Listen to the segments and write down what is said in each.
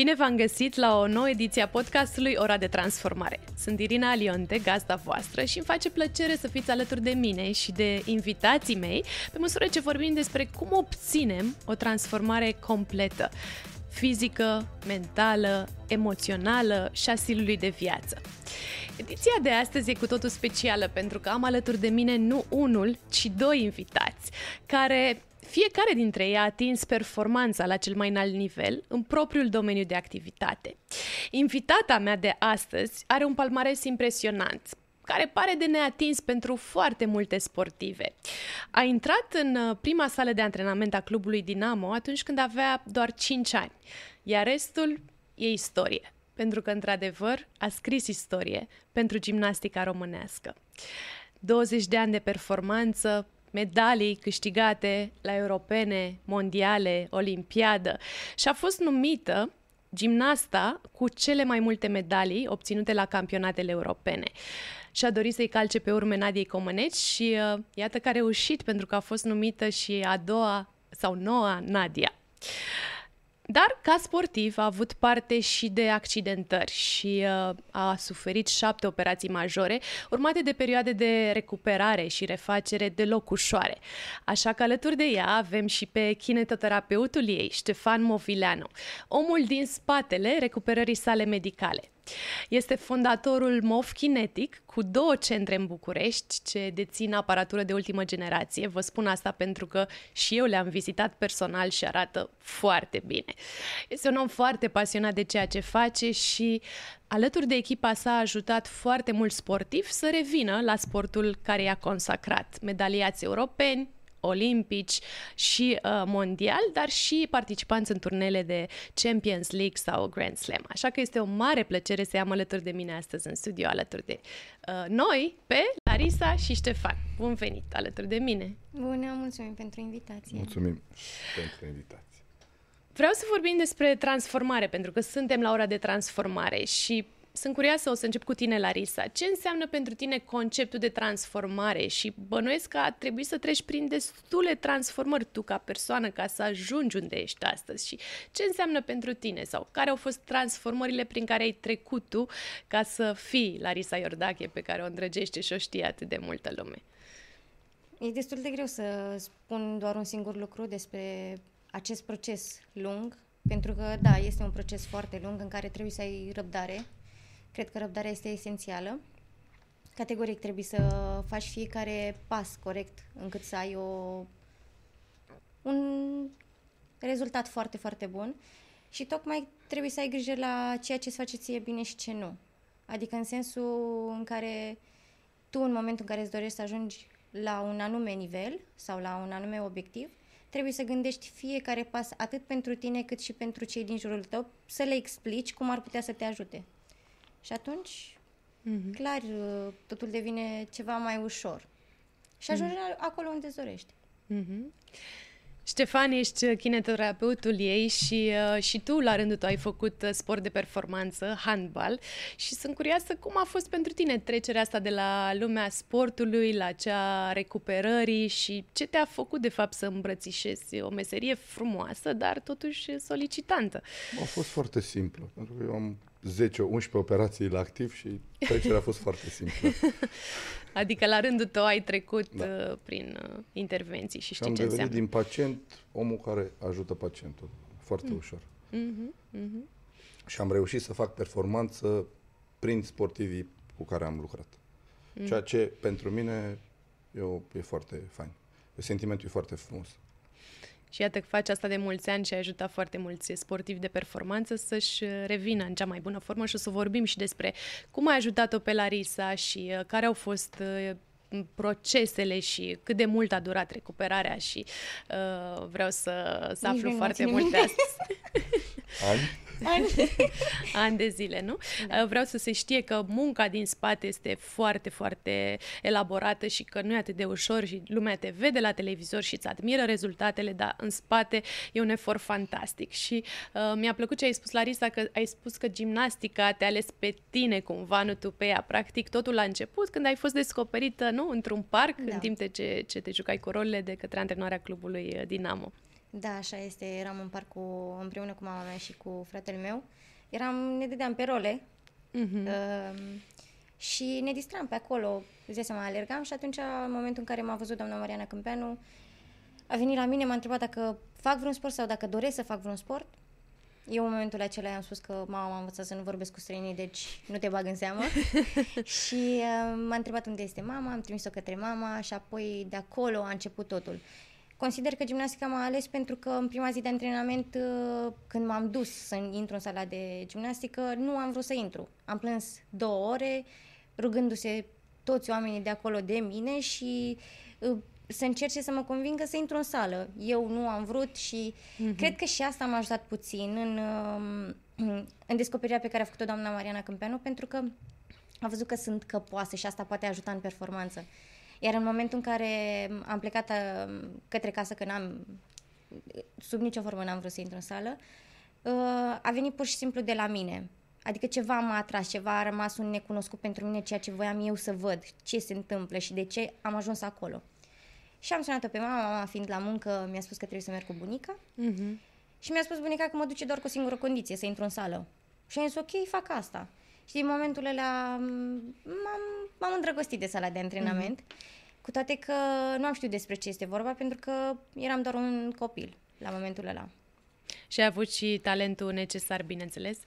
Bine v-am găsit la o nouă ediție a podcastului Ora de Transformare. Sunt Irina Alionte, gazda voastră și îmi face plăcere să fiți alături de mine și de invitații mei pe măsură ce vorbim despre cum obținem o transformare completă fizică, mentală, emoțională și a stilului de viață. Ediția de astăzi e cu totul specială pentru că am alături de mine nu unul, ci doi invitați care fiecare dintre ei a atins performanța la cel mai înalt nivel în propriul domeniu de activitate. Invitata mea de astăzi are un palmares impresionant, care pare de neatins pentru foarte multe sportive. A intrat în uh, prima sală de antrenament a clubului Dinamo atunci când avea doar 5 ani, iar restul e istorie, pentru că, într-adevăr, a scris istorie pentru gimnastica românească. 20 de ani de performanță, medalii câștigate la europene, mondiale, olimpiadă și a fost numită gimnasta cu cele mai multe medalii obținute la campionatele europene. Și a dorit să-i calce pe urme Nadiei Comăneci și uh, iată că a reușit pentru că a fost numită și a doua sau noua Nadia. Dar, ca sportiv, a avut parte și de accidentări și uh, a suferit șapte operații majore, urmate de perioade de recuperare și refacere deloc ușoare. Așa că alături de ea avem și pe kinetoterapeutul ei, Ștefan Movileanu, omul din spatele recuperării sale medicale. Este fondatorul MOF Kinetic, cu două centre în București, ce dețin aparatură de ultimă generație. Vă spun asta pentru că și eu le-am vizitat personal și arată foarte bine. Este un om foarte pasionat de ceea ce face și alături de echipa sa a ajutat foarte mult sportiv să revină la sportul care i-a consacrat. Medaliați europeni, olimpici și uh, mondial, dar și participanți în turnele de Champions League sau Grand Slam. Așa că este o mare plăcere să am alături de mine astăzi în studio, alături de uh, noi, pe Larisa și Ștefan. Bun venit alături de mine! Bună, mulțumim pentru invitație! Mulțumim pentru invitație! Vreau să vorbim despre transformare, pentru că suntem la ora de transformare și sunt curioasă, o să încep cu tine, Larisa. Ce înseamnă pentru tine conceptul de transformare? Și bănuiesc că a trebuit să treci prin destule transformări tu ca persoană ca să ajungi unde ești astăzi. Și ce înseamnă pentru tine? Sau care au fost transformările prin care ai trecut tu ca să fii Larisa Iordache pe care o îndrăgește și o știe atât de multă lume? E destul de greu să spun doar un singur lucru despre acest proces lung, pentru că, da, este un proces foarte lung în care trebuie să ai răbdare, Cred că răbdarea este esențială. Categoric trebuie să faci fiecare pas corect încât să ai o, un rezultat foarte, foarte bun și tocmai trebuie să ai grijă la ceea ce îți face ție bine și ce nu. Adică în sensul în care tu în momentul în care îți dorești să ajungi la un anume nivel sau la un anume obiectiv, trebuie să gândești fiecare pas atât pentru tine cât și pentru cei din jurul tău, să le explici cum ar putea să te ajute. Și atunci, mm-hmm. clar, uh, totul devine ceva mai ușor. Și ajungi mm-hmm. acolo unde dorești. Mm-hmm. Ștefan, ești kineterapeutul ei și, uh, și tu, la rândul tău, ai făcut uh, sport de performanță, handbal și sunt curioasă cum a fost pentru tine trecerea asta de la lumea sportului la cea recuperării și ce te-a făcut, de fapt, să îmbrățișezi o meserie frumoasă, dar totuși solicitantă. A fost foarte simplu, pentru că eu am 10-11 operații la activ și trecerea a fost foarte simplă. Adică la rândul tău ai trecut da. uh, prin uh, intervenții și știi am ce înseamnă. din pacient omul care ajută pacientul. Foarte mm. ușor. Mm-hmm, mm-hmm. Și am reușit să fac performanță prin sportivii cu care am lucrat. Mm. Ceea ce pentru mine e, o, e foarte fain. Sentimentul e foarte frumos. Și iată că faci asta de mulți ani și ai ajutat foarte mulți sportivi de performanță să-și revină în cea mai bună formă și o să vorbim și despre cum ai ajutat-o pe Larisa și uh, care au fost uh, procesele și cât de mult a durat recuperarea și uh, vreau să, să aflu foarte multe astăzi. Ani? Ani. Ani de zile, nu? Da. Uh, vreau să se știe că munca din spate este foarte, foarte elaborată și că nu e atât de ușor și lumea te vede la televizor și îți admiră rezultatele, dar în spate e un efort fantastic. Și uh, mi-a plăcut ce ai spus, Larisa, că ai spus că gimnastica te-a ales pe tine cumva, nu tu pe ea. Practic, totul a început când ai fost descoperită, nu? Într-un parc, da. în timp ce, ce te jucai cu rolele de către antrenoarea clubului uh, Dinamo. Da, așa este. Eram în parc cu, împreună cu mama mea și cu fratele meu. Eram, ne dădeam pe role uh-huh. uh, și ne distram pe acolo. Îți seama, alergam și atunci, în momentul în care m-a văzut doamna Mariana Câmpeanu, a venit la mine, m-a întrebat dacă fac vreun sport sau dacă doresc să fac vreun sport. Eu în momentul acela i-am spus că mama m-a învățat să nu vorbesc cu străinii, deci nu te bag în seamă. și uh, m-a întrebat unde este mama, am trimis-o către mama și apoi de acolo a început totul. Consider că gimnastica m-a ales pentru că în prima zi de antrenament, uh, când m-am dus să intru în sala de gimnastică, nu am vrut să intru. Am plâns două ore, rugându-se toți oamenii de acolo de mine și uh, să încerce să mă convingă să intru în sală. Eu nu am vrut și uh-huh. cred că și asta m-a ajutat puțin în, um, în descoperirea pe care a făcut-o doamna Mariana Câmpeanu, pentru că a văzut că sunt căpoase și asta poate ajuta în performanță. Iar în momentul în care am plecat uh, către casă, că n-am, sub nicio formă n-am vrut să intru în sală, uh, a venit pur și simplu de la mine. Adică ceva m-a atras, ceva a rămas un necunoscut pentru mine, ceea ce voiam eu să văd, ce se întâmplă și de ce am ajuns acolo. Și am sunat-o pe mama, mama fiind la muncă, mi-a spus că trebuie să merg cu bunica. Uh-huh. Și mi-a spus bunica că mă duce doar cu o singură condiție, să intru în sală. Și am zis, ok, fac asta. Și din momentul ăla m-am, m-am îndrăgostit de sala de antrenament, uh-huh. cu toate că nu am știut despre ce este vorba, pentru că eram doar un copil la momentul ăla. Și ai avut și talentul necesar, bineînțeles.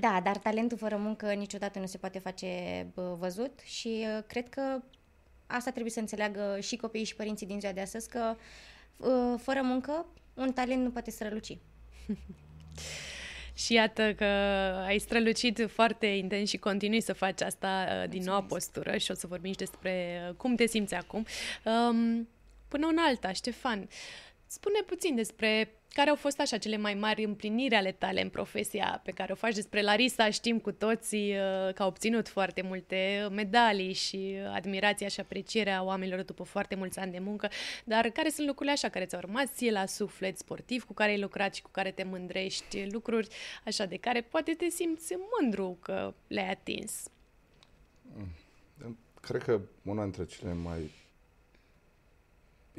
Da, dar talentul fără muncă niciodată nu se poate face văzut și uh, cred că asta trebuie să înțeleagă și copiii și părinții din ziua de astăzi, că uh, fără muncă un talent nu poate străluci. Și iată că ai strălucit foarte intens și continui să faci asta Mulțumesc. Uh, din noua postură și o să vorbim și despre uh, cum te simți acum. Um, până în alta, Ștefan, spune puțin despre care au fost așa cele mai mari împliniri ale tale în profesia pe care o faci? Despre Larisa știm cu toții uh, că a obținut foarte multe medalii și admirația și aprecierea oamenilor după foarte mulți ani de muncă, dar care sunt lucrurile așa care ți-au rămas ție la suflet sportiv, cu care ai lucrat și cu care te mândrești, lucruri așa de care poate te simți mândru că le-ai atins? Mm. Cred că una dintre cele mai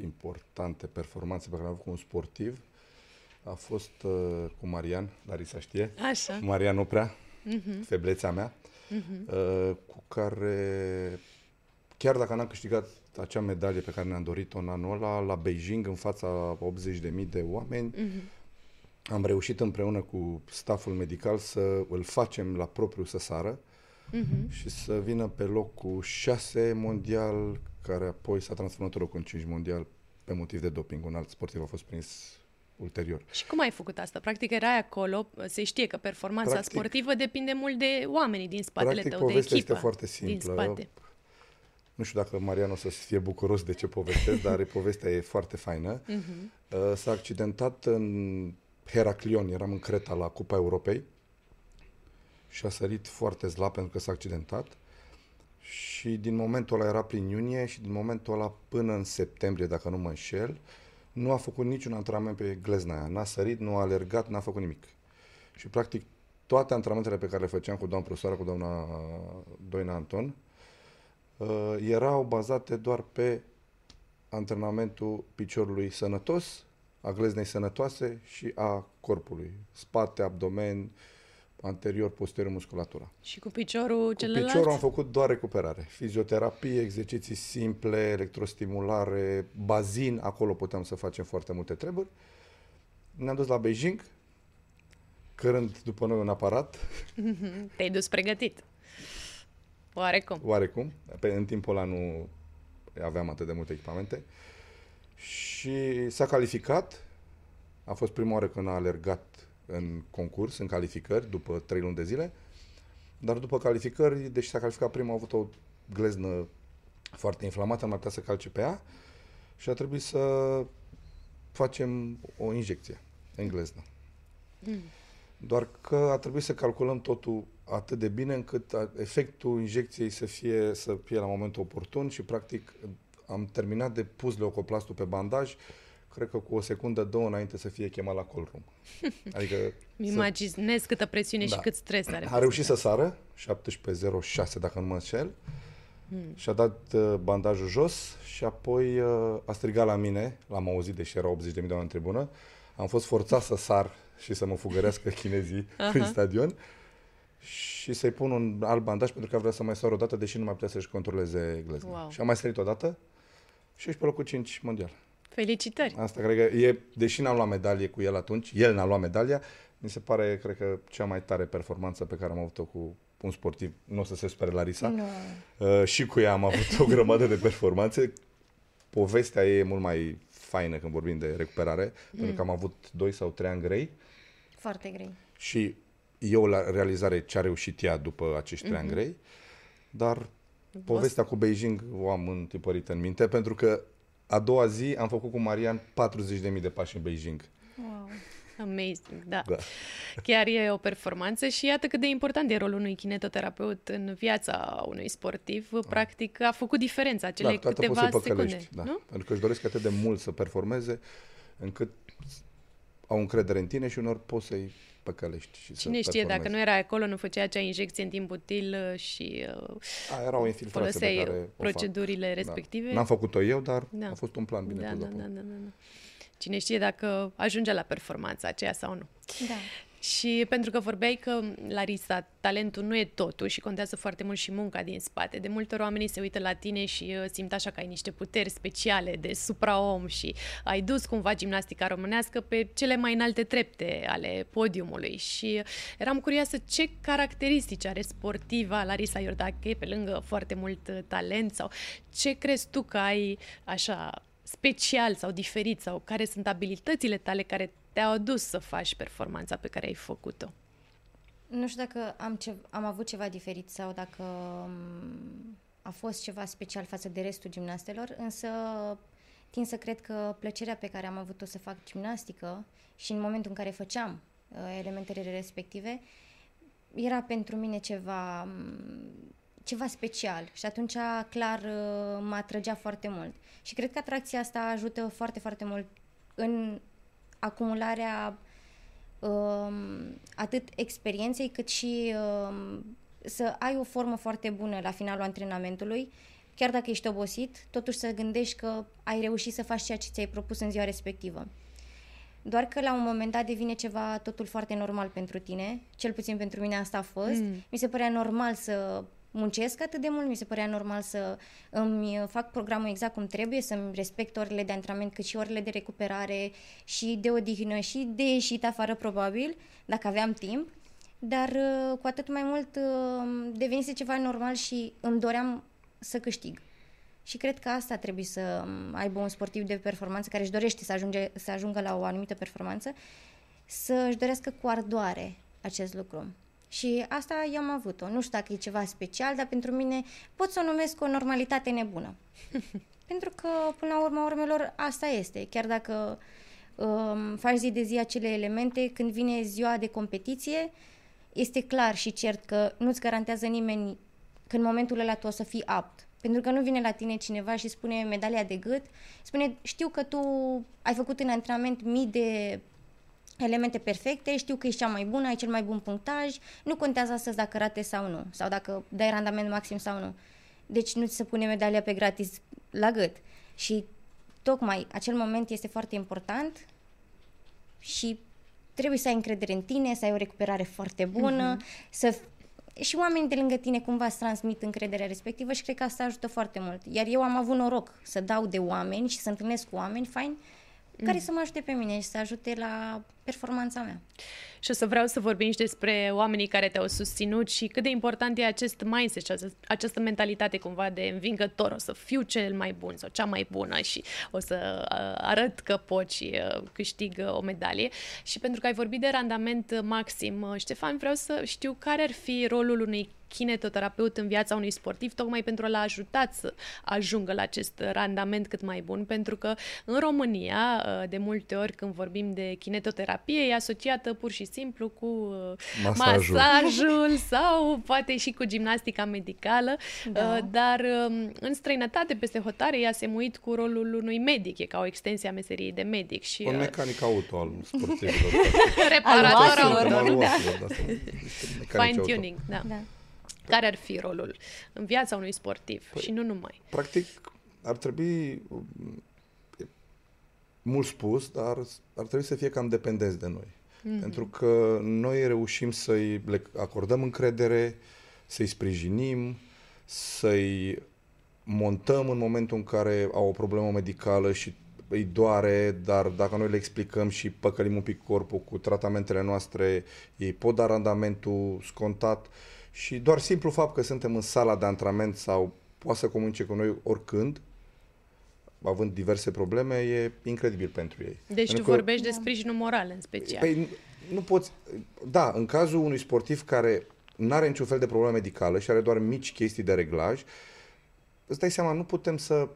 importante performanțe pe care am avut cu un sportiv a fost uh, cu Marian, Larisa știe. Așa. Marian nu prea, uh-huh. feblețea mea, uh-huh. uh, cu care, chiar dacă n-am câștigat acea medalie pe care ne-am dorit-o în anul ăla, la Beijing, în fața 80.000 de oameni, uh-huh. am reușit împreună cu staful medical să îl facem la propriu să sară uh-huh. și să vină pe locul 6 mondial, care apoi s-a transformat în locul în 5 mondial pe motiv de doping. Un alt sportiv a fost prins ulterior. Și cum ai făcut asta? Practic erai acolo, se știe că performanța practic, sportivă depinde mult de oamenii din spatele practic, tău, de echipă. este foarte simplă. Din spate. Nu știu dacă Marian o să fie bucuros de ce povestesc, dar povestea e foarte faină. Uh-huh. S-a accidentat în Heraclion, eram în Creta la Cupa Europei și a sărit foarte slab pentru că s-a accidentat. Și din momentul ăla era prin iunie și din momentul ăla până în septembrie, dacă nu mă înșel, uh, nu a făcut niciun antrenament pe glezna aia. N-a sărit, nu a alergat, n-a făcut nimic. Și practic toate antrenamentele pe care le făceam cu doamna profesoară, cu doamna Doina Anton, uh, erau bazate doar pe antrenamentul piciorului sănătos, a gleznei sănătoase și a corpului. Spate, abdomen, anterior, posterior musculatura. Și cu piciorul celălalt? Cu piciorul am făcut doar recuperare. Fizioterapie, exerciții simple, electrostimulare, bazin, acolo puteam să facem foarte multe treburi. Ne-am dus la Beijing, cărând după noi un aparat. Te-ai dus pregătit. Oarecum. Oarecum. Pe, în timpul ăla nu aveam atât de multe echipamente. Și s-a calificat. A fost prima oară când a alergat în concurs, în calificări, după trei luni de zile. Dar după calificări, deși s-a calificat prima, a avut o gleznă foarte inflamată, am să calce pe ea și a trebuit să facem o injecție în gleznă. Mm. Doar că a trebuit să calculăm totul atât de bine încât efectul injecției să fie, să fie la momentul oportun și practic am terminat de pus leucoplastul pe bandaj cred că cu o secundă, două înainte să fie chemat la call room. Adică... Mi imaginez să... câtă presiune da. și cât stres are. A reușit să sară, 17.06 dacă nu mă înșel, hmm. și-a dat uh, bandajul jos și apoi uh, a strigat la mine, l-am auzit deși era 80.000 de oameni în tribună, am fost forțat să sar și să mă fugărească chinezii prin stadion și să-i pun un alt bandaj pentru că vrea să mai sar o dată, deși nu mai putea să-și controleze glezna. Wow. Și am mai sărit o dată și ești pe locul 5 mondial. Felicitări! Asta cred că e, deși n-am luat medalie cu el atunci, el n-a luat medalia, mi se pare, cred că, cea mai tare performanță pe care am avut-o cu un sportiv. Nu o să se spere Larisa. Nu. Uh, și cu ea am avut o grămadă de performanțe. Povestea ei e mult mai faină când vorbim de recuperare, mm. pentru că am avut 2 sau 3 ani grei Foarte grei. și eu la realizare ce a reușit ea după acești 3 ani grei, dar povestea cu Beijing o am întipărită în minte, pentru că a doua zi am făcut cu Marian 40.000 de pași în Beijing. Wow. Amazing, da. Da. Chiar e o performanță și iată cât de important e rolul unui kinetoterapeut în viața unui sportiv. Practic a făcut diferența, acele da, toată câteva poți să-i secunde. păcălești. Da. Nu? Pentru că își doresc atât de mult să performeze, încât au încredere în tine și unor poți să-i păcălești. Și Cine să știe, dacă performezi. nu era acolo, nu făcea acea injecție în timp util uh, și uh, A, era o infiltrație pe foloseai care o fac. procedurile respective. Da. N-am făcut-o eu, dar Da. a fost un plan bine da, pus da, la da, punct. da, da, da. Cine știe dacă ajunge la performanța aceea sau nu. Da. Și pentru că vorbeai că, Larisa, talentul nu e totul și contează foarte mult și munca din spate. De multe ori oamenii se uită la tine și uh, simt așa că ai niște puteri speciale de supraom și ai dus cumva gimnastica românească pe cele mai înalte trepte ale podiumului. Și eram curioasă ce caracteristici are sportiva Larisa Iordache, pe lângă foarte mult uh, talent sau ce crezi tu că ai așa special sau diferit sau care sunt abilitățile tale care te-au adus să faci performanța pe care ai făcut-o? Nu știu dacă am, ce, am avut ceva diferit sau dacă um, a fost ceva special față de restul gimnastelor, însă tind să cred că plăcerea pe care am avut-o să fac gimnastică și în momentul în care făceam uh, elementele respective, era pentru mine ceva, um, ceva special și atunci clar uh, mă atrăgea foarte mult. Și cred că atracția asta ajută foarte, foarte mult în acumularea um, atât experienței cât și um, să ai o formă foarte bună la finalul antrenamentului, chiar dacă ești obosit, totuși să gândești că ai reușit să faci ceea ce ți-ai propus în ziua respectivă. Doar că la un moment dat devine ceva totul foarte normal pentru tine, cel puțin pentru mine asta a fost. Mm. Mi se părea normal să muncesc atât de mult, mi se părea normal să îmi fac programul exact cum trebuie, să-mi respect orele de antrenament, cât și orele de recuperare și de odihnă și de ieșit afară probabil, dacă aveam timp. Dar uh, cu atât mai mult uh, devenise ceva normal și îmi doream să câștig. Și cred că asta trebuie să um, aibă un sportiv de performanță care își dorește să, ajunge, să ajungă la o anumită performanță, să își dorească cu ardoare acest lucru. Și asta eu am avut-o. Nu știu dacă e ceva special, dar pentru mine pot să o numesc o normalitate nebună. pentru că, până la urma urmelor, asta este. Chiar dacă um, faci zi de zi acele elemente, când vine ziua de competiție, este clar și cert că nu-ți garantează nimeni că în momentul ăla tu o să fii apt. Pentru că nu vine la tine cineva și spune medalia de gât, spune știu că tu ai făcut în antrenament mii de elemente perfecte, știu că ești cea mai bună, ai cel mai bun punctaj, nu contează astăzi dacă rate sau nu, sau dacă dai randament maxim sau nu. Deci nu ți se pune medalia pe gratis la gât. Și tocmai acel moment este foarte important și trebuie să ai încredere în tine, să ai o recuperare foarte bună, uh-huh. să și oamenii de lângă tine cumva îți transmit încrederea respectivă și cred că asta ajută foarte mult. Iar eu am avut noroc să dau de oameni și să întâlnesc cu oameni faini care să mă ajute pe mine și să ajute la performanța mea. Și o să vreau să vorbim și despre oamenii care te-au susținut și cât de important e acest mindset și această, această mentalitate cumva de învingător. O să fiu cel mai bun sau cea mai bună și o să uh, arăt că pot și uh, câștig uh, o medalie. Și pentru că ai vorbit de randament maxim, uh, Ștefan, vreau să știu care ar fi rolul unui kinetoterapeut în viața unui sportiv, tocmai pentru a-l ajuta să ajungă la acest randament cât mai bun, pentru că în România, de multe ori când vorbim de kinetoterapie, e asociată pur și simplu cu Masajul. masajul sau poate și cu gimnastica medicală, Da. dar în străinătate, peste hotare, e asemuit cu rolul unui medic, e ca o extensie a meseriei de medic. Și, Un uh, mecanic auto al sportivilor. reparator Al auto. oaselor. Al oaselor, da. sunt niște mecanici auto. Fine-tuning, da. Da. Care ar fi rolul în viața unui sportiv Păi- și nu numai? Practic, ar trebui... mult spus, dar ar trebui să fie cam dependenți de noi. Mm-hmm. Pentru că noi reușim să-i le acordăm încredere, să-i sprijinim, să-i montăm în momentul în care au o problemă medicală și îi doare, dar dacă noi le explicăm și păcălim un pic corpul cu tratamentele noastre, ei pot da randamentul scontat și doar simplu fapt că suntem în sala de antrenament sau poate să comunice cu noi oricând, având diverse probleme, e incredibil pentru ei. Deci pentru tu că, vorbești de sprijinul moral în special. Păi, nu poți... Da, în cazul unui sportiv care nu are niciun fel de problemă medicală și are doar mici chestii de reglaj, îți dai seama, nu putem să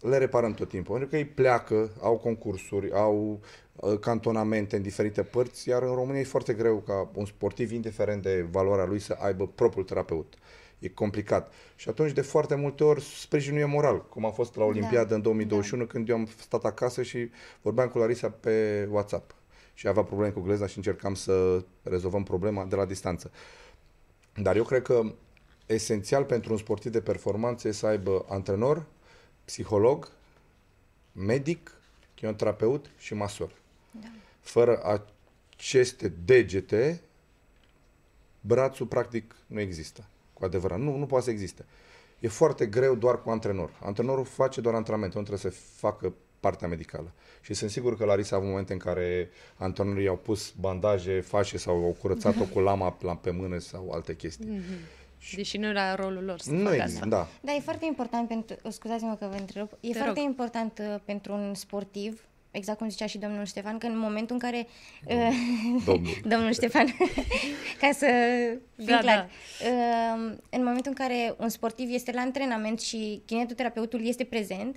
le reparăm tot timpul. Pentru că ei pleacă, au concursuri, au uh, cantonamente în diferite părți, iar în România e foarte greu ca un sportiv, indiferent de valoarea lui, să aibă propriul terapeut. E complicat. Și atunci, de foarte multe ori, sprijinul e moral, cum a fost la Olimpiadă da. în 2021, da. când eu am stat acasă și vorbeam cu Larisa pe WhatsApp. Și avea probleme cu gleza și încercam să rezolvăm problema de la distanță. Dar eu cred că esențial pentru un sportiv de performanță e să aibă antrenor, psiholog, medic, chimioterapeut și masor. Da. Fără aceste degete, brațul practic nu există. Cu adevărat. Nu, nu poate să existe. E foarte greu doar cu antrenor. Antrenorul face doar antrenament, nu trebuie să facă partea medicală. Și sunt sigur că Larisa a avut momente în care antrenorii au pus bandaje, fașe sau au curățat-o cu lama la, pe mână sau alte chestii. Mm-hmm. Deși nu era rolul lor să nu facă asta. Da. da, e foarte important pentru, scuzați-mă că vă întrerup, e Te foarte rog. important uh, pentru un sportiv exact cum zicea și domnul Ștefan, că în momentul în care... Domnul, uh, domnul. domnul Ștefan, ca să fim da, clar. Da. Uh, în momentul în care un sportiv este la antrenament și kinetoterapeutul este prezent,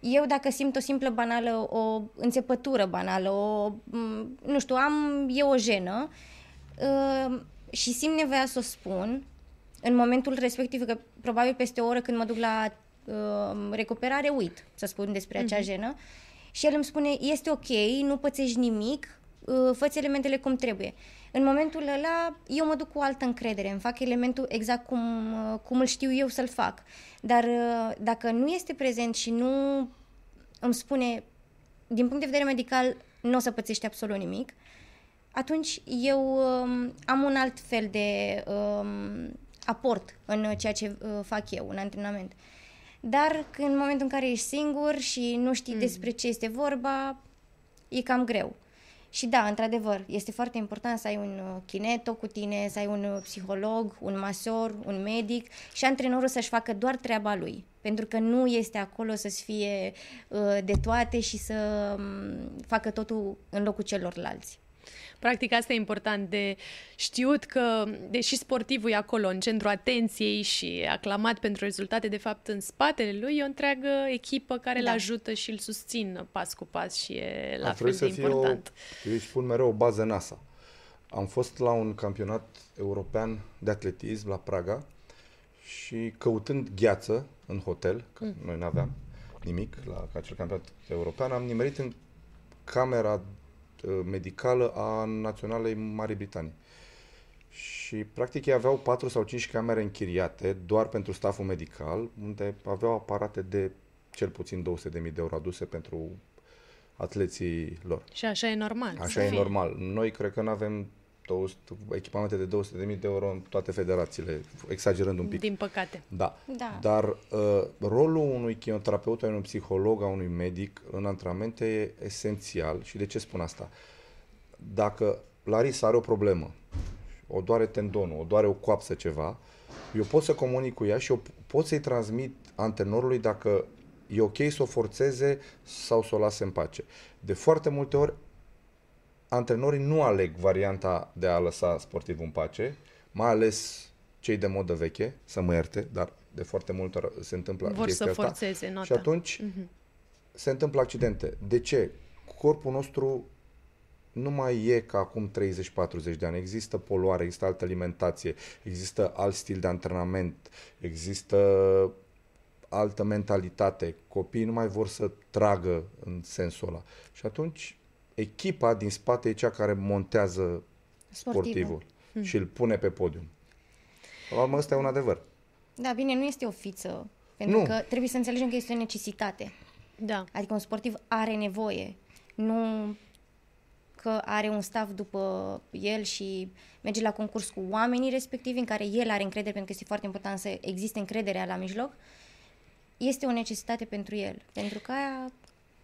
eu dacă simt o simplă banală, o înțepătură banală, o, nu știu, am, e o jenă uh, și simt nevoia să o spun, în momentul respectiv, că probabil peste o oră când mă duc la uh, recuperare, uit să spun despre acea mm-hmm. jenă și el îmi spune, este ok, nu pățești nimic, uh, fă elementele cum trebuie. În momentul ăla, eu mă duc cu altă încredere, îmi fac elementul exact cum, uh, cum îl știu eu să-l fac. Dar uh, dacă nu este prezent și nu îmi spune, din punct de vedere medical, nu o să pățești absolut nimic, atunci eu um, am un alt fel de um, aport în ceea ce uh, fac eu, în antrenament. Dar în momentul în care ești singur și nu știi mm. despre ce este vorba, e cam greu. Și da, într-adevăr, este foarte important să ai un uh, kineto cu tine, să ai un uh, psiholog, un masor, un medic și antrenorul să-și facă doar treaba lui. Pentru că nu este acolo să-ți fie uh, de toate și să um, facă totul în locul celorlalți. Practic asta e important de știut că, deși sportivul e acolo în centru atenției și aclamat pentru rezultate, de fapt în spatele lui e o întreagă echipă care da. îl ajută și îl susțin pas cu pas și e la Ar fel de important. O, eu îi spun mereu o bază NASA. Am fost la un campionat european de atletism la Praga și căutând gheață în hotel, că mm. noi nu aveam nimic la acel campionat european, am nimerit în camera Uh, medicală a Naționalei Marii Britanii. Și practic ei aveau 4 sau 5 camere închiriate doar pentru staful medical, unde aveau aparate de cel puțin 200.000 de euro aduse pentru atleții lor. Și așa e normal. Așa e fie. normal. Noi cred că nu avem 200, echipamente de 200.000 de euro în toate federațiile, exagerând un pic. Din păcate. Da. da. Dar uh, rolul unui kinoterapeut, a unui psiholog, a unui medic în antrenamente e esențial. Și de ce spun asta? Dacă Larisa are o problemă, o doare tendonul, o doare o coapsă ceva, eu pot să comunic cu ea și eu pot să-i transmit antrenorului dacă e ok să o forțeze sau să o lase în pace. De foarte multe ori antrenorii nu aleg varianta de a lăsa sportivul în pace, mai ales cei de modă veche, să mă ierte, dar de foarte multe ori se întâmplă Vor chestia să forțeze nota. Și atunci uh-huh. se întâmplă accidente. De ce? Corpul nostru nu mai e ca acum 30-40 de ani. Există poluare, există altă alimentație, există alt stil de antrenament, există altă mentalitate. Copiii nu mai vor să tragă în sensul ăla. Și atunci echipa din spate e cea care montează Sportivul. sportivul hmm. și îl pune pe podium. La urmă, ăsta e un adevăr. Da, bine, nu este o fiță. Pentru nu. că trebuie să înțelegem că este o necesitate. Da. Adică un sportiv are nevoie. Nu că are un staff după el și merge la concurs cu oamenii respectivi în care el are încredere, pentru că este foarte important să existe încrederea la mijloc, este o necesitate pentru el. Pentru că aia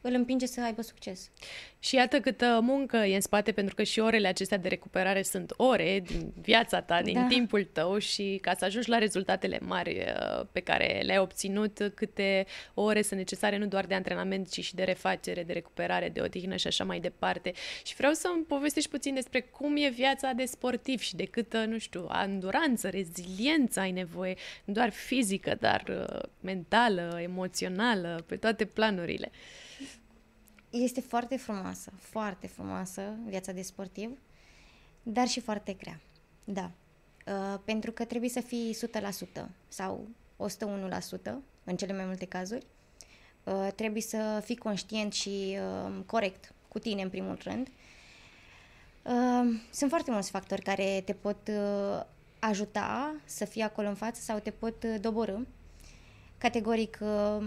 îl împinge să aibă succes. Și iată câtă muncă e în spate, pentru că și orele acestea de recuperare sunt ore din viața ta, din da. timpul tău și ca să ajungi la rezultatele mari uh, pe care le-ai obținut, câte ore sunt necesare nu doar de antrenament, ci și de refacere, de recuperare, de odihnă și așa mai departe. Și vreau să-mi povestești puțin despre cum e viața de sportiv și de câtă, nu știu, anduranță, reziliență ai nevoie, nu doar fizică, dar uh, mentală, emoțională, pe toate planurile. Este foarte frumoasă, foarte frumoasă viața de sportiv, dar și foarte grea. Da. Uh, pentru că trebuie să fii 100% sau 101% în cele mai multe cazuri. Uh, trebuie să fii conștient și uh, corect cu tine în primul rând. Uh, sunt foarte mulți factori care te pot uh, ajuta să fii acolo în față sau te pot uh, doborâ categoric, uh,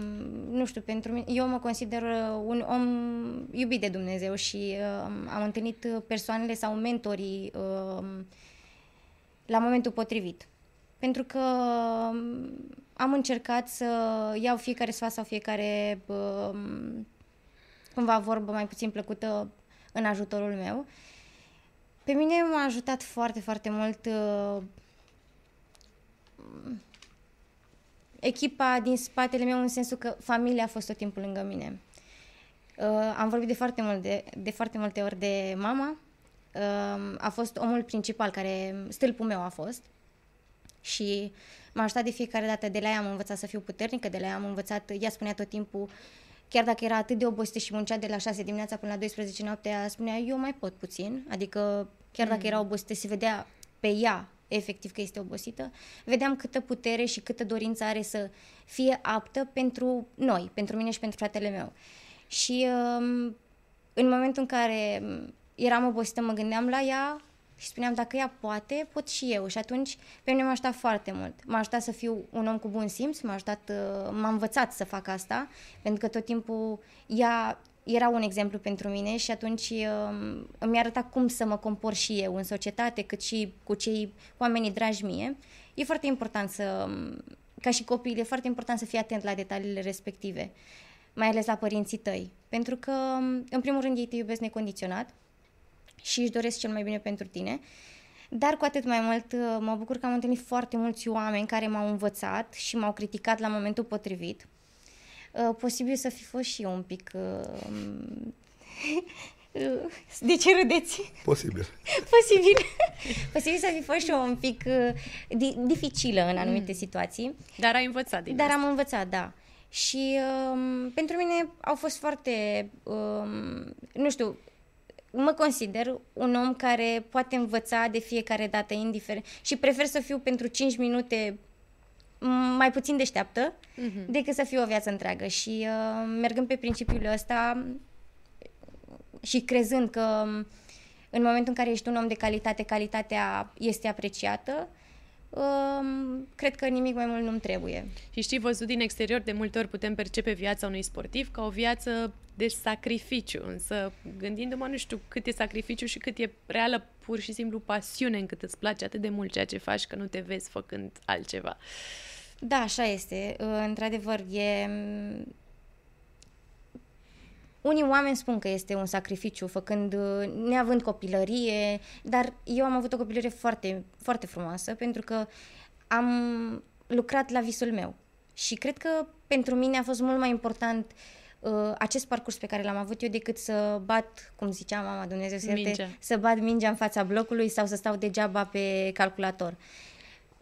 nu știu, pentru mine, eu mă consider uh, un om iubit de Dumnezeu și uh, am întâlnit persoanele sau mentorii la momentul potrivit. Pentru că am încercat să iau fiecare sfat sau fiecare cumva vorbă mai puțin plăcută în ajutorul meu. Pe mine m-a ajutat foarte, foarte mult echipa din spatele meu în sensul că familia a fost tot timpul lângă mine. Uh, am vorbit de foarte, mult de, de foarte multe ori de mama. Uh, a fost omul principal care, stâlpul meu a fost. Și m-a ajutat de fiecare dată. De la ea am învățat să fiu puternică, de la ea am învățat, ea spunea tot timpul, chiar dacă era atât de obosită și muncea de la 6 dimineața până la 12 noaptea, spunea, eu mai pot puțin. Adică, chiar dacă mm. era obosită, se vedea pe ea efectiv că este obosită, vedeam câtă putere și câtă dorință are să fie aptă pentru noi, pentru mine și pentru fratele meu. Și um, în momentul în care eram obosită, mă gândeam la ea și spuneam, dacă ea poate, pot și eu. Și atunci, pe mine m-a ajutat foarte mult. M-a ajutat să fiu un om cu bun simț, m-a ajutat, uh, m-a învățat să fac asta, pentru că tot timpul ea era un exemplu pentru mine și atunci uh, îmi arăta cum să mă compor și eu în societate, cât și cu cei oamenii dragi mie. E foarte important să, ca și copil, e foarte important să fii atent la detaliile respective, mai ales la părinții tăi. Pentru că, în primul rând, ei te iubesc necondiționat și își doresc cel mai bine pentru tine. Dar cu atât mai mult uh, mă bucur că am întâlnit foarte mulți oameni care m-au învățat și m-au criticat la momentul potrivit Uh, posibil să fi fost și eu un pic... Uh, de ce râdeți? Posibil. Posibil. Posibil să fi fost și eu un pic uh, di- dificilă în anumite mm. situații. Dar ai învățat din Dar asta. am învățat, da. Și um, pentru mine au fost foarte, um, nu știu, mă consider un om care poate învăța de fiecare dată, indiferent, și prefer să fiu pentru 5 minute mai puțin deșteaptă uh-huh. decât să fie o viață întreagă. Și uh, mergând pe principiul ăsta și crezând că în momentul în care ești un om de calitate, calitatea este apreciată, uh, cred că nimic mai mult nu-mi trebuie. Și știi, văzut din exterior, de multe ori putem percepe viața unui sportiv ca o viață de sacrificiu, însă gândindu-mă, nu știu cât e sacrificiu și cât e reală pur și simplu pasiune încât îți place atât de mult ceea ce faci că nu te vezi făcând altceva. Uh, da, așa este. Uh, într-adevăr, e... Unii oameni spun că este un sacrificiu, făcând, uh, neavând copilărie, dar eu am avut o copilărie foarte, foarte frumoasă, pentru că am lucrat la visul meu. Și cred că pentru mine a fost mult mai important uh, acest parcurs pe care l-am avut eu decât să bat, cum zicea mama Dumnezeu să să bat mingea în fața blocului sau să stau degeaba pe calculator.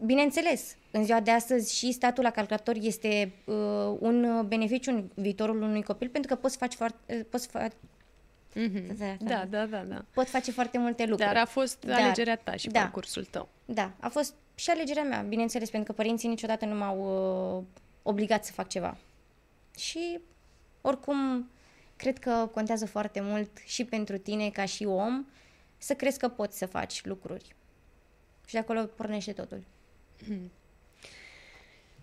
Bineînțeles, în ziua de astăzi și statul la calculator este uh, un beneficiu în viitorul unui copil pentru că poți face foarte, uh, poți fa- Mm-hmm. Da, da, da, da. Pot face foarte multe lucruri. Dar a fost Dar, alegerea ta și da, parcursul tău. Da, a fost și alegerea mea, bineînțeles, pentru că părinții niciodată nu m-au uh, obligat să fac ceva. Și, oricum, cred că contează foarte mult și pentru tine, ca și om, să crezi că poți să faci lucruri. Și de acolo pornește totul. Hmm.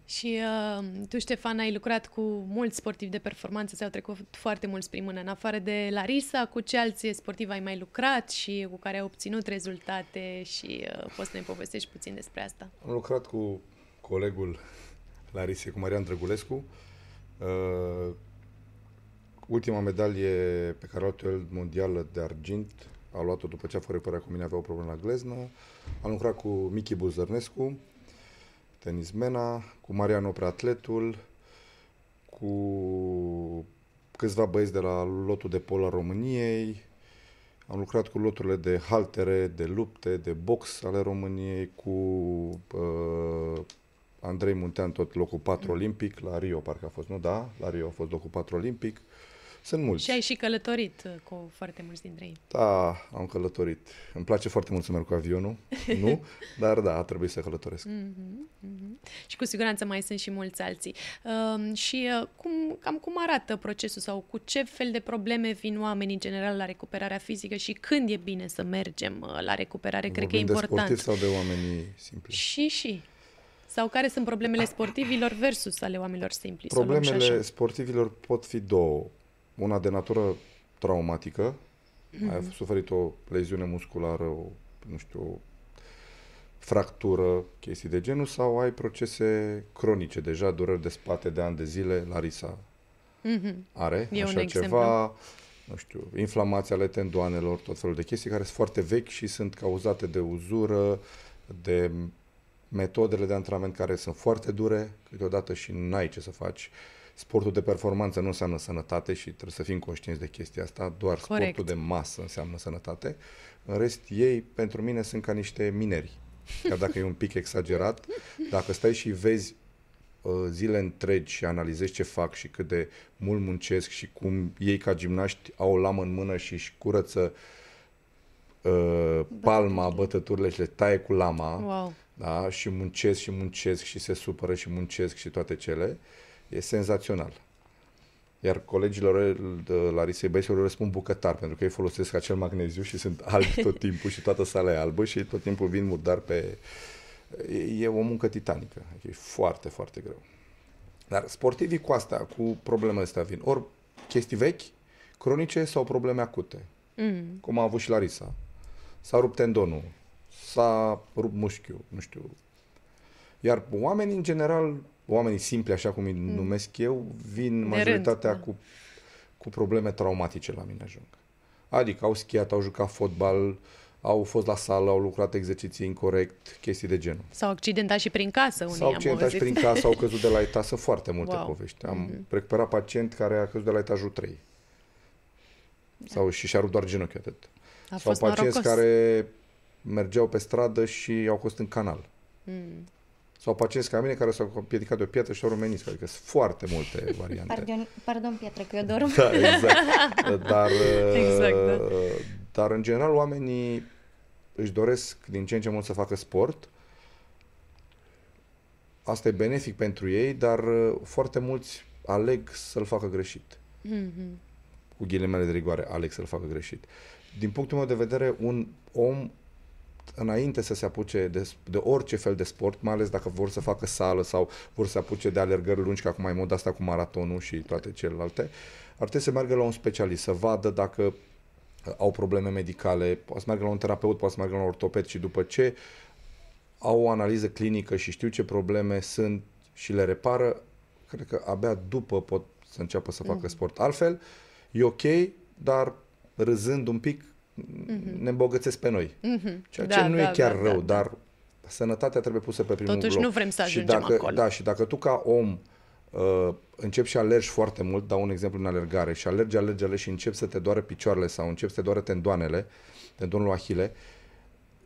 Și uh, tu, Ștefan, ai lucrat cu mulți sportivi de performanță, ți-au trecut foarte mulți prin mână. În afară de Larisa, cu ce alți sportivi ai mai lucrat și cu care ai obținut rezultate și uh, poți să ne povestești puțin despre asta? Am lucrat cu colegul Larisei, cu Marian Drăgulescu. Uh, ultima medalie pe care a luat-o el mondială de argint a luat-o după ce a fost reparat cu mine, avea o problemă la gleznă. Am lucrat cu Michi Buzărnescu, tenismena, cu Marian Oprea atletul, cu câțiva băieți de la lotul de pol al României, am lucrat cu loturile de haltere, de lupte, de box ale României, cu uh, Andrei Muntean, tot locul 4 olimpic, la Rio parcă a fost, nu? Da, la Rio a fost locul 4 olimpic. Sunt mulți. Și ai și călătorit uh, cu foarte mulți dintre ei. Da, am călătorit. Îmi place foarte mult să merg cu avionul, nu? Dar da, a trebuit să călătoresc. Mm-hmm, mm-hmm. Și cu siguranță mai sunt și mulți alții. Uh, și uh, cum, cam cum arată procesul sau cu ce fel de probleme vin oamenii în general la recuperarea fizică și când e bine să mergem uh, la recuperare? Vorbim Cred că e important. de sau de oamenii simpli? Și, și. Sau care sunt problemele sportivilor versus ale oamenilor simpli? Problemele sportivilor pot fi două una de natură traumatică, mm-hmm. ai suferit o leziune musculară, o, nu știu, o fractură, chestii de genul, sau ai procese cronice, deja dureri de spate de ani de zile, Larisa? Mm-hmm. are e așa ceva, nu știu, inflamații ale tendoanelor, tot felul de chestii care sunt foarte vechi și sunt cauzate de uzură, de metodele de antrenament care sunt foarte dure, câteodată și n-ai ce să faci sportul de performanță nu înseamnă sănătate și trebuie să fim conștienți de chestia asta, doar Corect. sportul de masă înseamnă sănătate. În rest, ei, pentru mine, sunt ca niște mineri. Chiar dacă e un pic exagerat, dacă stai și vezi uh, zile întregi și analizezi ce fac și cât de mult muncesc și cum ei ca gimnaști au o lamă în mână și își curăță uh, palma, bătăturile și le taie cu lama wow. da? și muncesc și muncesc și se supără și muncesc și toate cele. Uh, e senzațional. Iar colegilor Larisei Băieților răspund bucătar, pentru că ei folosesc acel magneziu și sunt albi tot timpul și toată sala e albă și tot timpul vin murdar pe... E o muncă titanică. E foarte, foarte greu. Dar sportivii cu asta, cu problemele astea vin. Ori chestii vechi, cronice sau probleme acute. Mm. Cum a avut și Larisa. S-a rupt tendonul, s-a rupt mușchiul, nu știu. Iar oamenii, în general, oamenii simpli, așa cum îi mm. numesc eu, vin de majoritatea rând, da. cu, cu probleme traumatice la mine ajung. Adică au schiat, au jucat fotbal, au fost la sală, au lucrat exerciții incorrect, chestii de genul. S-au accidentat și prin casă unii S-au accidentat și prin casă, au căzut de la etaj, sunt foarte multe wow. povești. Am mm-hmm. recuperat pacient care a căzut de la etajul 3. Da. Sau și și-a rupt doar genunchiul atât. A Sau pacienți norocos. care mergeau pe stradă și au fost în canal. Mm sau pacienți ca mine care s-au împiedicat de o piatră și au rumenisc. Adică sunt foarte multe variante. Pardon, pardon piatră, că eu dorm. Da, exact. Dar, exact, da. dar în general oamenii își doresc din ce în ce mult să facă sport. Asta e benefic pentru ei, dar foarte mulți aleg să-l facă greșit. Mm-hmm. Cu ghilimele de rigoare, aleg să-l facă greșit. Din punctul meu de vedere, un om înainte să se apuce de, de orice fel de sport, mai ales dacă vor să facă sală sau vor să se apuce de alergări lungi, ca acum ai mod asta cu maratonul și toate celelalte, ar trebui să meargă la un specialist, să vadă dacă uh, au probleme medicale, poate să meargă la un terapeut, poate să meargă la un ortoped și după ce au o analiză clinică și știu ce probleme sunt și le repară, cred că abia după pot să înceapă să facă mm. sport. Altfel, e ok, dar râzând un pic, mm-hmm. ne îmbogățesc pe noi. Mm-hmm. Ceea ce da, nu da, e chiar da, rău, da, dar sănătatea trebuie pusă pe primul Totuși loc. nu vrem să ajungem și dacă, acolo. Da, și dacă tu ca om uh, începi și alergi foarte mult, dau un exemplu în alergare, și alergi, alergi, alergi și începi să te doară picioarele sau începi să te doară tendoanele, tendonul ahile,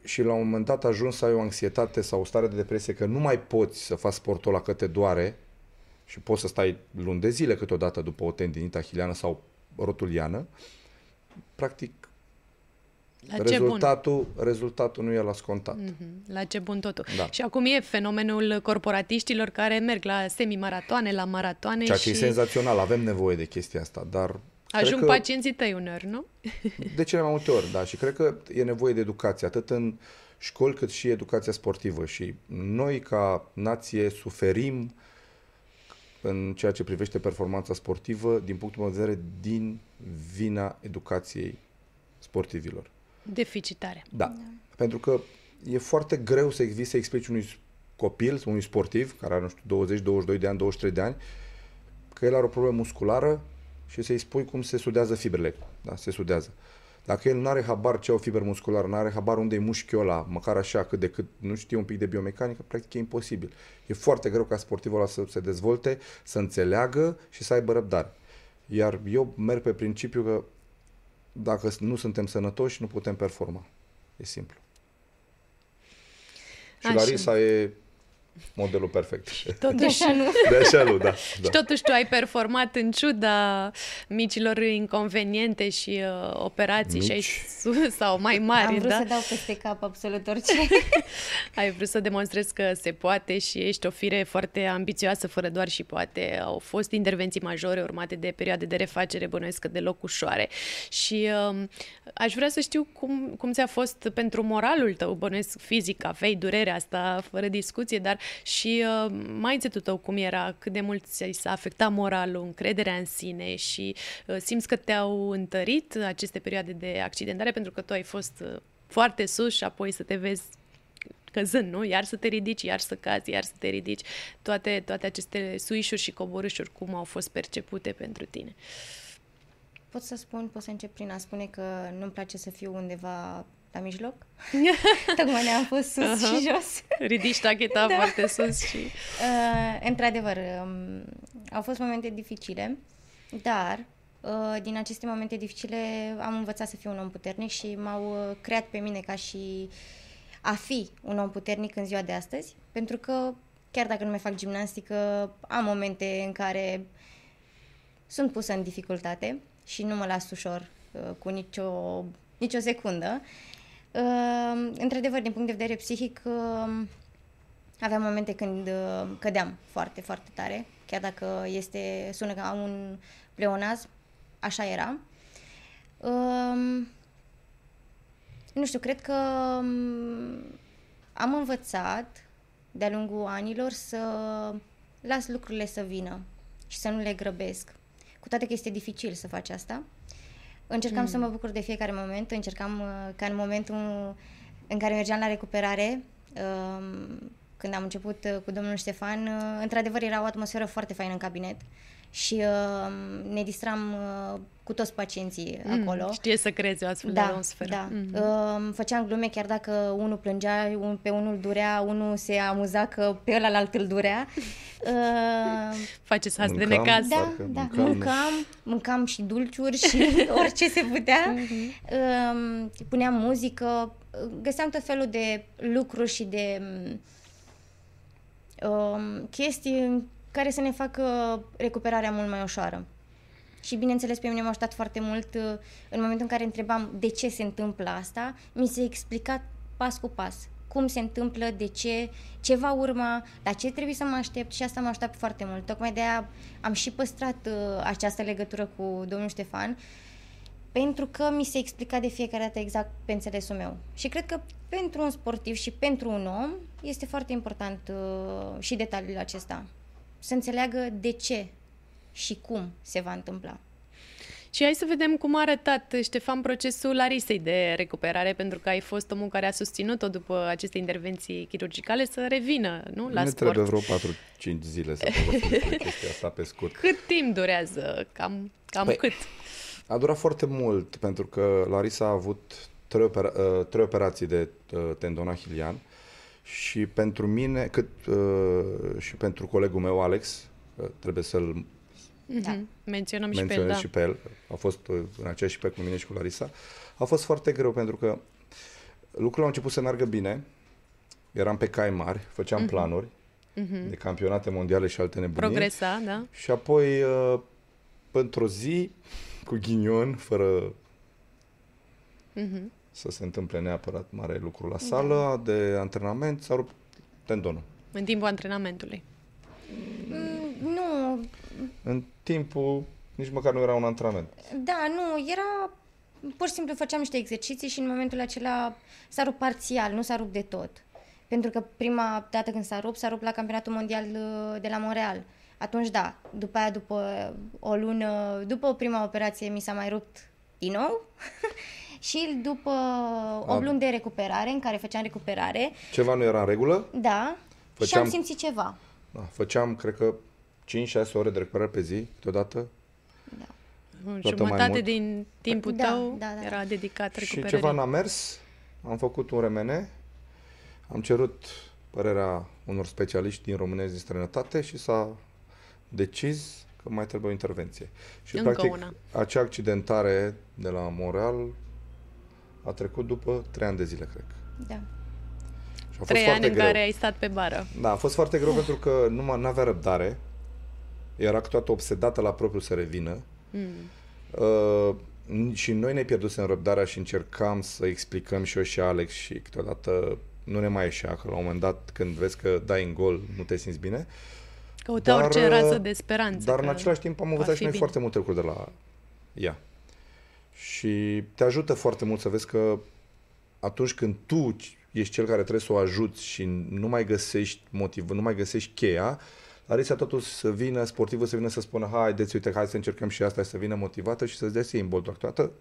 și la un moment dat ajungi să ai o anxietate sau o stare de depresie că nu mai poți să faci sportul ăla că te doare și poți să stai luni de zile câteodată după o tendinită ahiliană sau rotuliană, practic la rezultatul, bun. rezultatul nu e la scontat. Mm-hmm. La ce bun totul. Da. Și acum e fenomenul corporatiștilor care merg la semi-maratoane, la maratoane Ceea și... ce e senzațional, avem nevoie de chestia asta, dar... Ajung că, pacienții tăi uneori, nu? De cele mai multe ori, da. Și cred că e nevoie de educație, atât în școli cât și educația sportivă. Și noi, ca nație, suferim în ceea ce privește performanța sportivă, din punctul meu de vedere, din vina educației sportivilor. Deficitare. Da. da. Pentru că e foarte greu să existe, să explici unui copil, unui sportiv, care are, nu știu, 20, 22 de ani, 23 de ani, că el are o problemă musculară și să-i spui cum se sudează fibrele. Da, se sudează. Dacă el nu are habar ce o fibră musculară, nu are habar unde e mușchiul ăla, măcar așa cât de cât nu știe un pic de biomecanică, practic e imposibil. E foarte greu ca sportivul ăla să se dezvolte, să înțeleagă și să aibă răbdare. Iar eu merg pe principiu că dacă nu suntem sănătoși, nu putem performa. E simplu. Și Așa. Larisa e modelul perfect. Totuși, de așa nu. De așa nu, da, da. Și totuși tu ai performat în ciuda micilor inconveniente și uh, operații Mici. și ai sau mai mari, Am vrut da? să dau peste cap absolut orice. ai vrut să demonstrezi că se poate și ești o fire foarte ambițioasă, fără doar și poate. Au fost intervenții majore urmate de perioade de refacere, bănuiesc că deloc ușoare. Și uh, aș vrea să știu cum, cum ți-a fost pentru moralul tău, bănuiesc fizic, aveai durerea asta fără discuție, dar și uh, mindset-ul tău cum era, cât de mult ți s-a afectat moralul, încrederea în sine și uh, simți că te-au întărit aceste perioade de accidentare pentru că tu ai fost uh, foarte sus și apoi să te vezi căzând, nu? Iar să te ridici, iar să cazi, iar să te ridici. Toate, toate aceste suișuri și coborâșuri, cum au fost percepute pentru tine? Pot să spun, pot să încep prin a spune că nu-mi place să fiu undeva la mijloc. Tocmai ne-am pus sus uh-huh. și jos. Ridici tacheta da. foarte sus și... Uh, într-adevăr, um, au fost momente dificile, dar uh, din aceste momente dificile am învățat să fiu un om puternic și m-au uh, creat pe mine ca și a fi un om puternic în ziua de astăzi, pentru că chiar dacă nu mai fac gimnastică, am momente în care sunt pusă în dificultate și nu mă las ușor uh, cu nicio, nicio secundă. Uh, într-adevăr, din punct de vedere psihic, uh, aveam momente când uh, cădeam foarte, foarte tare, chiar dacă este, sună ca un pleonaz, așa era. Uh, nu știu, cred că um, am învățat de-a lungul anilor să las lucrurile să vină și să nu le grăbesc. Cu toate că este dificil să faci asta. Încercam mm. să mă bucur de fiecare moment, încercam uh, ca în momentul în care mergeam la recuperare, uh, când am început uh, cu domnul Ștefan, uh, într-adevăr era o atmosferă foarte faină în cabinet și uh, ne distram uh, cu toți pacienții mm, acolo. Știe să crezi o astfel da, de atmosferă. Da, mm-hmm. uh, făceam glume chiar dacă unul plângea, un, pe unul durea, unul se amuza că pe ălalt îl durea. Uh, Faceți asta de necaz. Da, da, mâncam, mâncam, mâncam și dulciuri și orice se putea. Mm-hmm. Uh, puneam muzică, găseam tot felul de lucruri și de uh, chestii care să ne facă recuperarea mult mai ușoară. Și bineînțeles pe mine m-a ajutat foarte mult uh, în momentul în care întrebam de ce se întâmplă asta, mi se explica pas cu pas cum se întâmplă, de ce, ce va urma, la ce trebuie să mă aștept și asta m-a ajutat foarte mult. Tocmai de aia am și păstrat uh, această legătură cu domnul Ștefan, pentru că mi se explica de fiecare dată exact pe înțelesul meu. Și cred că pentru un sportiv și pentru un om este foarte important uh, și detaliul acesta să înțeleagă de ce și cum se va întâmpla. Și hai să vedem cum a arătat, Ștefan, procesul Larisei de recuperare, pentru că ai fost omul care a susținut-o după aceste intervenții chirurgicale să revină, nu, la ne sport. trebuie vreo 4-5 zile să povestim chestia asta pe scurt. Cât timp durează? Cam, cam păi, cât? A durat foarte mult, pentru că Larisa a avut trei, opera- uh, trei operații de uh, tendon ahilian și pentru mine, cât uh, și pentru colegul meu Alex, uh, trebuie să-l da. Menționăm și pe el, da. și pe el. A fost uh, în aceeași pe cu mine și cu Larisa. A fost foarte greu pentru că lucrurile au început să meargă bine. Eram pe cai mari, făceam uh-huh. planuri uh-huh. de campionate mondiale și alte nebunii. Progresa, da. Și apoi, uh, într-o zi, cu ghinion, fără uh-huh să se întâmple neapărat mare lucru la sală da. de antrenament, s-a rupt tendonul. În timpul antrenamentului? Mm, nu. În timpul, nici măcar nu era un antrenament. Da, nu, era pur și simplu făceam niște exerciții și în momentul acela s-a rupt parțial, nu s-a rupt de tot. Pentru că prima dată când s-a rupt, s-a rupt la campionatul mondial uh, de la Montreal. Atunci, da, după aia, după o lună, după o prima operație, mi s-a mai rupt din nou. și după 8 luni de recuperare, în care făceam recuperare, Ceva nu era în regulă? da, și Făceam- am simțit ceva. Da, făceam, cred că, 5-6 ore de recuperare pe zi, câteodată. În Toată mai Jumătate mult. din timpul Da, tău da, da. era dedicat Și recuperării. ceva n-a mers, am făcut un remene, am cerut părerea unor specialiști din România și din străinătate și s-a decis că mai trebuie o intervenție. Și Încă practic una. acea accidentare de la Montreal a trecut după 3 ani de zile, cred. Da. Și a fost Trei foarte ani în greu. care ai stat pe bară. Da, a fost foarte greu pentru că nu avea răbdare. Era toată obsedată la propriu să revină. Mm. Uh, și noi ne pierdusem răbdarea și încercam să explicăm și eu și Alex și câteodată nu ne mai ieșea, că la un moment dat când vezi că dai în gol nu te simți bine. Căuta Dar, orice rază uh, de speranță. Dar că în același timp am va învățat fi și noi bine. foarte multe lucruri de la ea. Și te ajută foarte mult să vezi că atunci când tu ești cel care trebuie să o ajuți și nu mai găsești motiv, nu mai găsești cheia, Larisa totul să vină, sportivul să vină să spună haideți, uite, hai să încercăm și asta, și să vină motivată și să-ți dea ție în bol. Câteodată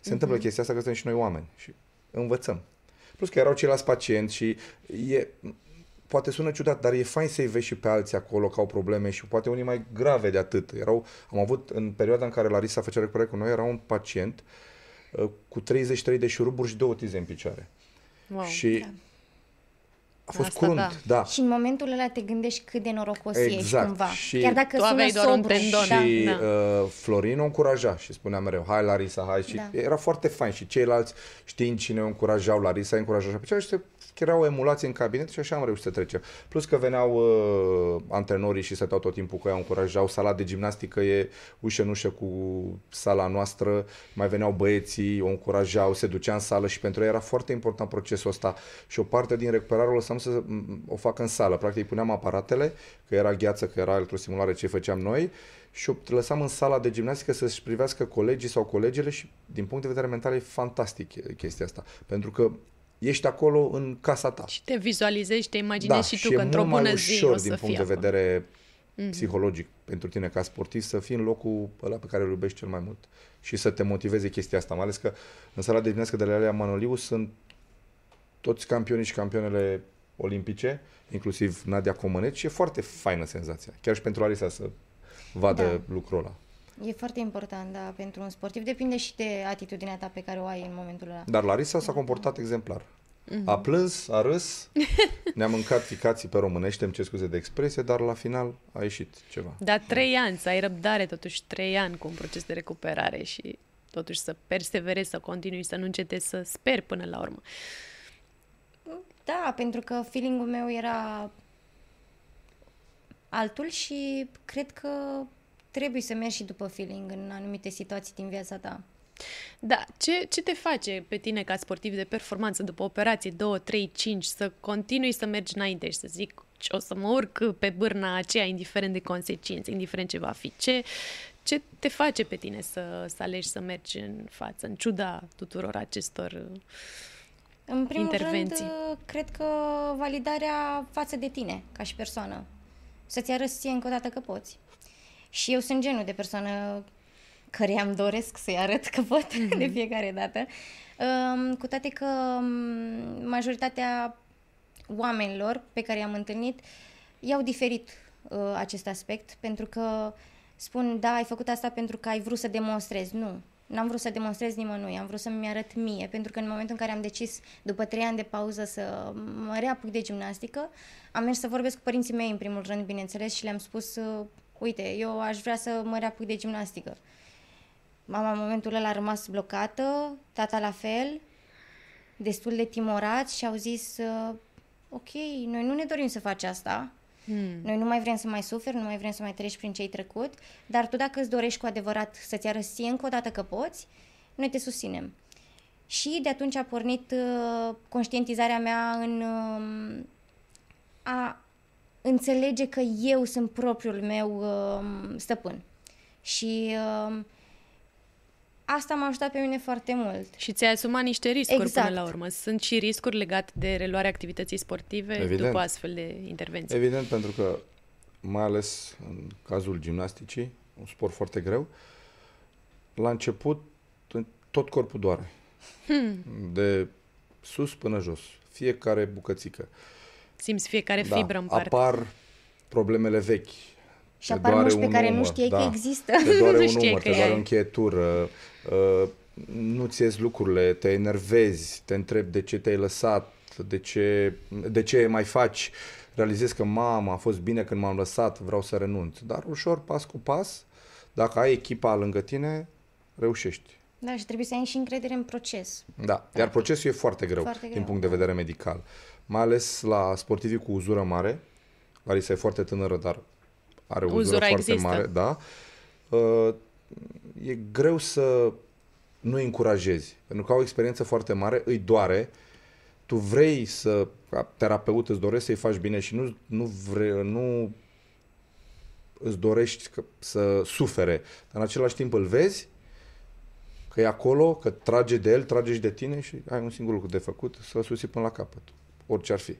se întâmplă chestia asta că suntem și noi oameni și învățăm. Plus că erau ceilalți pacienți și e, poate sună ciudat, dar e fain să-i vezi și pe alții acolo că au probleme și poate unii mai grave de atât. Erau, am avut, în perioada în care Larisa făcea recuperare cu noi, era un pacient uh, cu 33 de șuruburi și două tize în picioare. Wow. Și Da. a fost Asta crunt, da. da. Și în momentul ăla te gândești cât de norocos ești Exact. cumva. Și Chiar dacă tu sună aveai doar un sobru, tendon. Da. Și Da. uh, Florin o încuraja și spunea mereu, hai Larisa, hai. Și Da. era foarte fain și ceilalți știind cine o încurajau, Larisa îi încuraja și pe ceea și se era o emulație în cabinet și așa am reușit să trecem. Plus că veneau uh, antrenorii și stăteau tot timpul cu ea, o încurajau. Sala de gimnastică e ușă în ușă cu sala noastră, mai veneau băieții, o încurajau, se ducea în sală și pentru ei era foarte important procesul ăsta și o parte din recuperare o lăsam să m, o facă în sală. Practic puneam aparatele, că era gheață, că era electrostimulare, ce făceam noi și o lăsam în sala de gimnastică să-și privească colegii sau colegele și din punct de vedere mental e fantastic chestia asta. Pentru că ești acolo în casa ta. Și te vizualizezi, te imaginezi și tu Da, e că într-o mult mai bună zi ușor o să din fii punct de acolo. vedere psihologic pentru tine ca sportiv să fii în locul ăla pe care îl iubești cel mai mult și să te motiveze chestia asta, mai ales că în sala de gimnastică de la Alea Manoliu sunt toți campionii și campionele olimpice, inclusiv Nadia Comănet și e foarte faină senzația, chiar și pentru Alisa să vadă Da. lucrul ăla. E foarte important, da, pentru un sportiv. Depinde și de atitudinea ta pe care o ai în momentul ăla. Dar Larisa s-a comportat exemplar. A plâns, a râs, ne-a mâncat ficații pe românește, îmi cer scuze de expresie, dar la final a ieșit ceva. Dar trei ani, să ai răbdare totuși trei ani cu un proces de recuperare și totuși să perseverezi, să continui, să nu încetezi, să speri până la urmă. Da, pentru că feeling-ul meu era altul și cred că trebuie să mergi și după feeling în anumite situații din viața ta. Da, ce, ce te face pe tine ca sportiv de performanță după operație 2, 3, 5 să continui să mergi înainte și să zic o să mă urc pe bârna aceea indiferent de consecințe, indiferent ce va fi. Ce, ce te face pe tine să, să alegi să mergi în față, în ciuda tuturor acestor... uh, În primul Intervenții. rând, cred că validarea față de tine, ca și persoană. Să-ți arăți ție încă o dată că poți. Și eu sunt genul de persoană care îmi doresc să-i arăt că pot mm-hmm. de fiecare dată. Um, cu toate că um, majoritatea oamenilor pe care i-am întâlnit i-au diferit uh, acest aspect, pentru că spun, da, ai făcut asta pentru că ai vrut să demonstrezi. Nu, n-am vrut să demonstrez nimănui, am vrut să-mi arăt mie, pentru că în momentul în care am decis, după trei ani de pauză, să mă reapuc de gimnastică, am mers să vorbesc cu părinții mei, în primul rând, bineînțeles, și le-am spus, uh, uite, eu aș vrea să mă reapuc de gimnastică. Mama în momentul ăla a rămas blocată, tata la fel, destul de timorați și au zis, uh, ok, noi nu ne dorim să faci asta, Hmm. noi nu mai vrem să mai suferi, nu mai vrem să mai treci prin ce-ai trecut, dar tu dacă îți dorești cu adevărat să-ți arăți ție încă o dată că poți, noi te susținem. Și de atunci a pornit uh, conștientizarea mea în uh, a înțelege că eu sunt propriul meu uh, stăpân. Și uh, asta m-a ajutat pe mine foarte mult. Și ți-ai asumat niște riscuri Exact. până la urmă. Sunt și riscuri legate de reluarea activității sportive Evident. după astfel de intervenții. Evident, pentru că mai ales în cazul gimnasticii, un sport foarte greu, la început tot corpul doare. Hmm. De sus până jos. Fiecare bucățică. Simți fiecare da, fibră în parte. Apar problemele vechi. Și apar mușchi pe care umăr, nu știai da, că există. Te doare un umăr, te doare o încheietură, uh, nu ți ies lucrurile, te enervezi, te întrebi de ce te-ai lăsat, de ce, de ce mai faci, realizezi că mama a fost bine când m-am lăsat, vreau să renunț. Dar ușor, pas cu pas, dacă ai echipa lângă tine, reușești. Da, și trebuie să ai și încredere în proces. Da, iar procesul e foarte greu, foarte greu din punct de vedere medical. Mai ales la sportivii cu uzură mare. Larisa e foarte tânără, dar are o uzură Uzura foarte există. mare. Da. Uh, e greu să nu îi încurajezi. Pentru că au o experiență foarte mare, îi doare, tu vrei să, ca terapeut, îți dorești să-i faci bine și nu, nu, vrei, nu îți dorești că, să sufere, dar în același timp îl vezi că e acolo, că trage de el, trage și de tine și ai un singur lucru de făcut, să-l susții până la capăt, orice ar fi.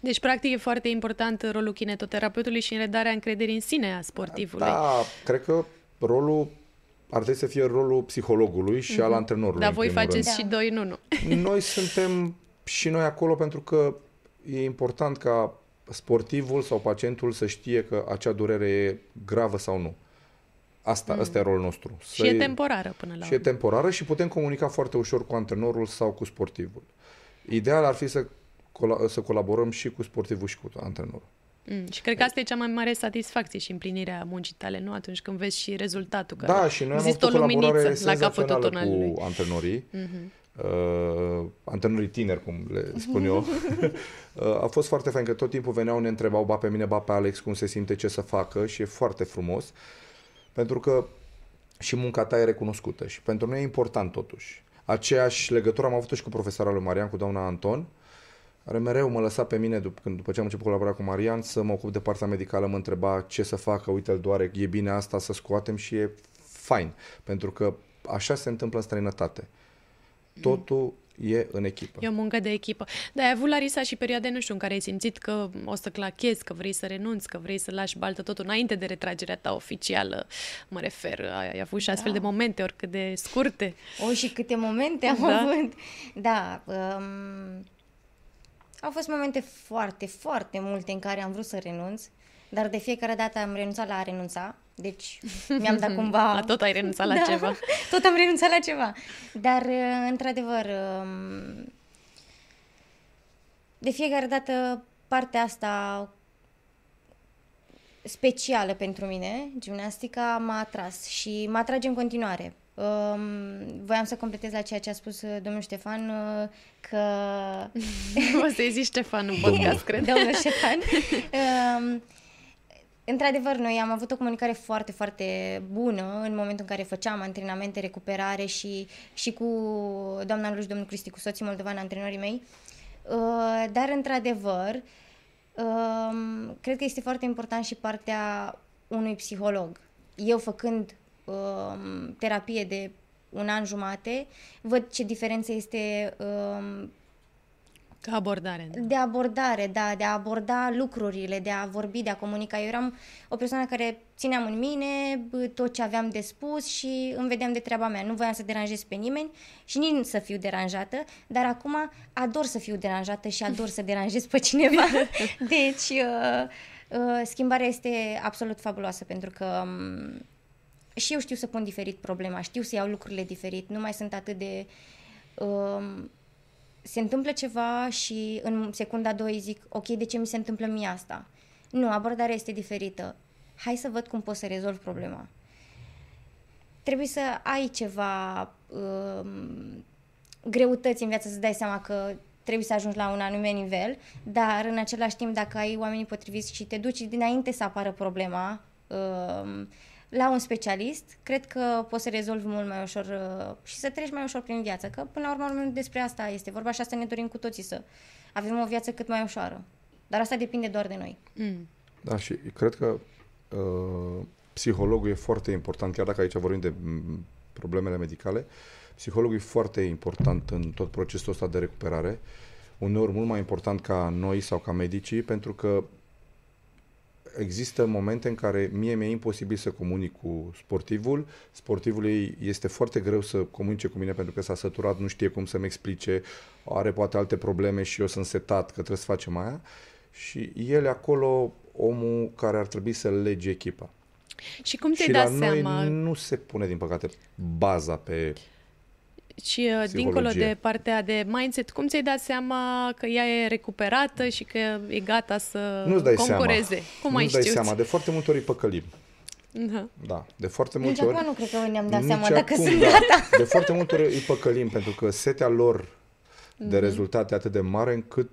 Deci, practic, e foarte important rolul kinetoterapeutului și în redarea încrederii în sine a sportivului. Da, cred că rolul ar trebui să fie rolul psihologului și mm-hmm. al mhm. antrenorului. Dar voi faceți rând. și doi în unul. Noi suntem și noi acolo pentru că e important ca sportivul sau pacientul să știe că acea durere e gravă sau nu. Asta, mm. asta e rolul nostru. Și e temporară până la Și e temporară și putem comunica foarte ușor cu antrenorul sau cu sportivul. Ideal ar fi să, col- să colaborăm și cu sportivul și cu antrenorul. Mm, și cred că asta e cea mai mare satisfacție și împlinirea muncii tale, nu? Atunci când vezi și rezultatul. Că da, și noi am avut o colaborare la capătul tunelului. cu antrenorii. Mm-hmm. Uh, antrenorii tineri, cum le spun eu. uh, a fost foarte fain că tot timpul veneau, ne întrebau, ba pe mine, ba pe Alex, cum se simte, ce să facă și e foarte frumos. Pentru că și munca ta e recunoscută și pentru noi e important totuși. Aceeași legătură am avut și cu profesorul lui Marian, cu doamna Anton, care mereu mă lăsa pe mine, după, când, după ce am început colabora cu Marian, să mă ocup de partea medicală, mă întreba ce să facă, uite, îl doare, e bine asta, să scoatem și e fain. Pentru că așa se întâmplă în străinătate. Totul e în echipă. E o muncă de echipă. Dar ai avut, Larisa, și perioade, nu știu, în care ai simțit că o să clachezi, că vrei să renunți, că vrei să lași baltă totul înainte de retragerea ta oficială, mă refer. Ai avut și astfel da. de momente, oricât de scurte. O, și câte momente am da? avut. Da. Um, au fost momente foarte, foarte multe în care am vrut să renunț, dar de fiecare dată am renunțat la a renunța deci mi-am dat cumva... La tot ai renunțat la da, ceva. Tot am renunțat la ceva. Dar, uh, într-adevăr, um, de fiecare dată partea asta specială pentru mine, gimnastica, m-a atras și mă atrage în continuare. Um, voiam să completez la ceea ce a spus uh, domnul Ștefan, uh, că... o să-i zici Ștefan în podcast, cred. Domnul Ștefan. Um, Într-adevăr, noi am avut o comunicare foarte, foarte bună în momentul în care făceam antrenamente, recuperare și, și cu doamna Luș, domnul Cristi, cu soții moldovan, antrenorii mei. Uh, dar, într-adevăr, uh, cred că este foarte important și partea unui psiholog. Eu, făcând uh, terapie de un an jumate, văd ce diferență este uh, ca abordare. Da. De abordare, da, de a aborda lucrurile, de a vorbi, de a comunica. Eu eram o persoană care țineam în mine tot ce aveam de spus și îmi vedeam de treaba mea. Nu voiam să deranjez pe nimeni și nici să fiu deranjată, dar acum ador să fiu deranjată și ador să deranjez pe cineva. Deci, uh, uh, schimbarea este absolut fabuloasă pentru că um, și eu știu să pun diferit problema, știu să iau lucrurile diferit, nu mai sunt atât de... Uh, se întâmplă ceva și în secunda 2 zic, ok, de ce mi se întâmplă mie asta? Nu, abordarea este diferită. Hai să văd cum pot să rezolv problema. Trebuie să ai ceva um, greutăți în viață să dai seama că trebuie să ajungi la un anume nivel, dar în același timp dacă ai oamenii potriviți și te duci dinainte să apară problema, um, la un specialist, cred că poți să rezolvi mult mai ușor uh, și să treci mai ușor prin viață. Că până la urmă despre asta este vorba și asta ne dorim cu toții să avem o viață cât mai ușoară. Dar asta depinde doar de noi. Mm. Da, și cred că uh, psihologul e foarte important, chiar dacă aici vorbim de problemele medicale, psihologul e foarte important în tot procesul ăsta de recuperare, uneori mult mai important ca noi sau ca medicii, pentru că există momente în care mie mi-e imposibil să comunic cu sportivul. Sportivului este foarte greu să comunice cu mine pentru că s-a săturat, nu știe cum să-mi explice, are poate alte probleme și eu sunt setat că trebuie să facem aia. Și el e acolo omul care ar trebui să lege echipa. Și cum te-ai și dat la seama? noi nu se pune, din păcate, baza pe Și uh, dincolo de partea de mindset, cum ți-ai dat seama că ea e recuperată și că e gata să Nu-ți dai concureze? seama. Cum Nu-ți ai dai știut? seama. De foarte multe ori îi păcălim. Da. Da, de foarte Nici multe ori. acum nu cred că ne-am dat Nici seama dacă acum, sunt da. gata. De foarte multe ori îi păcălim pentru că setea lor Mhm. de rezultate atât de mare încât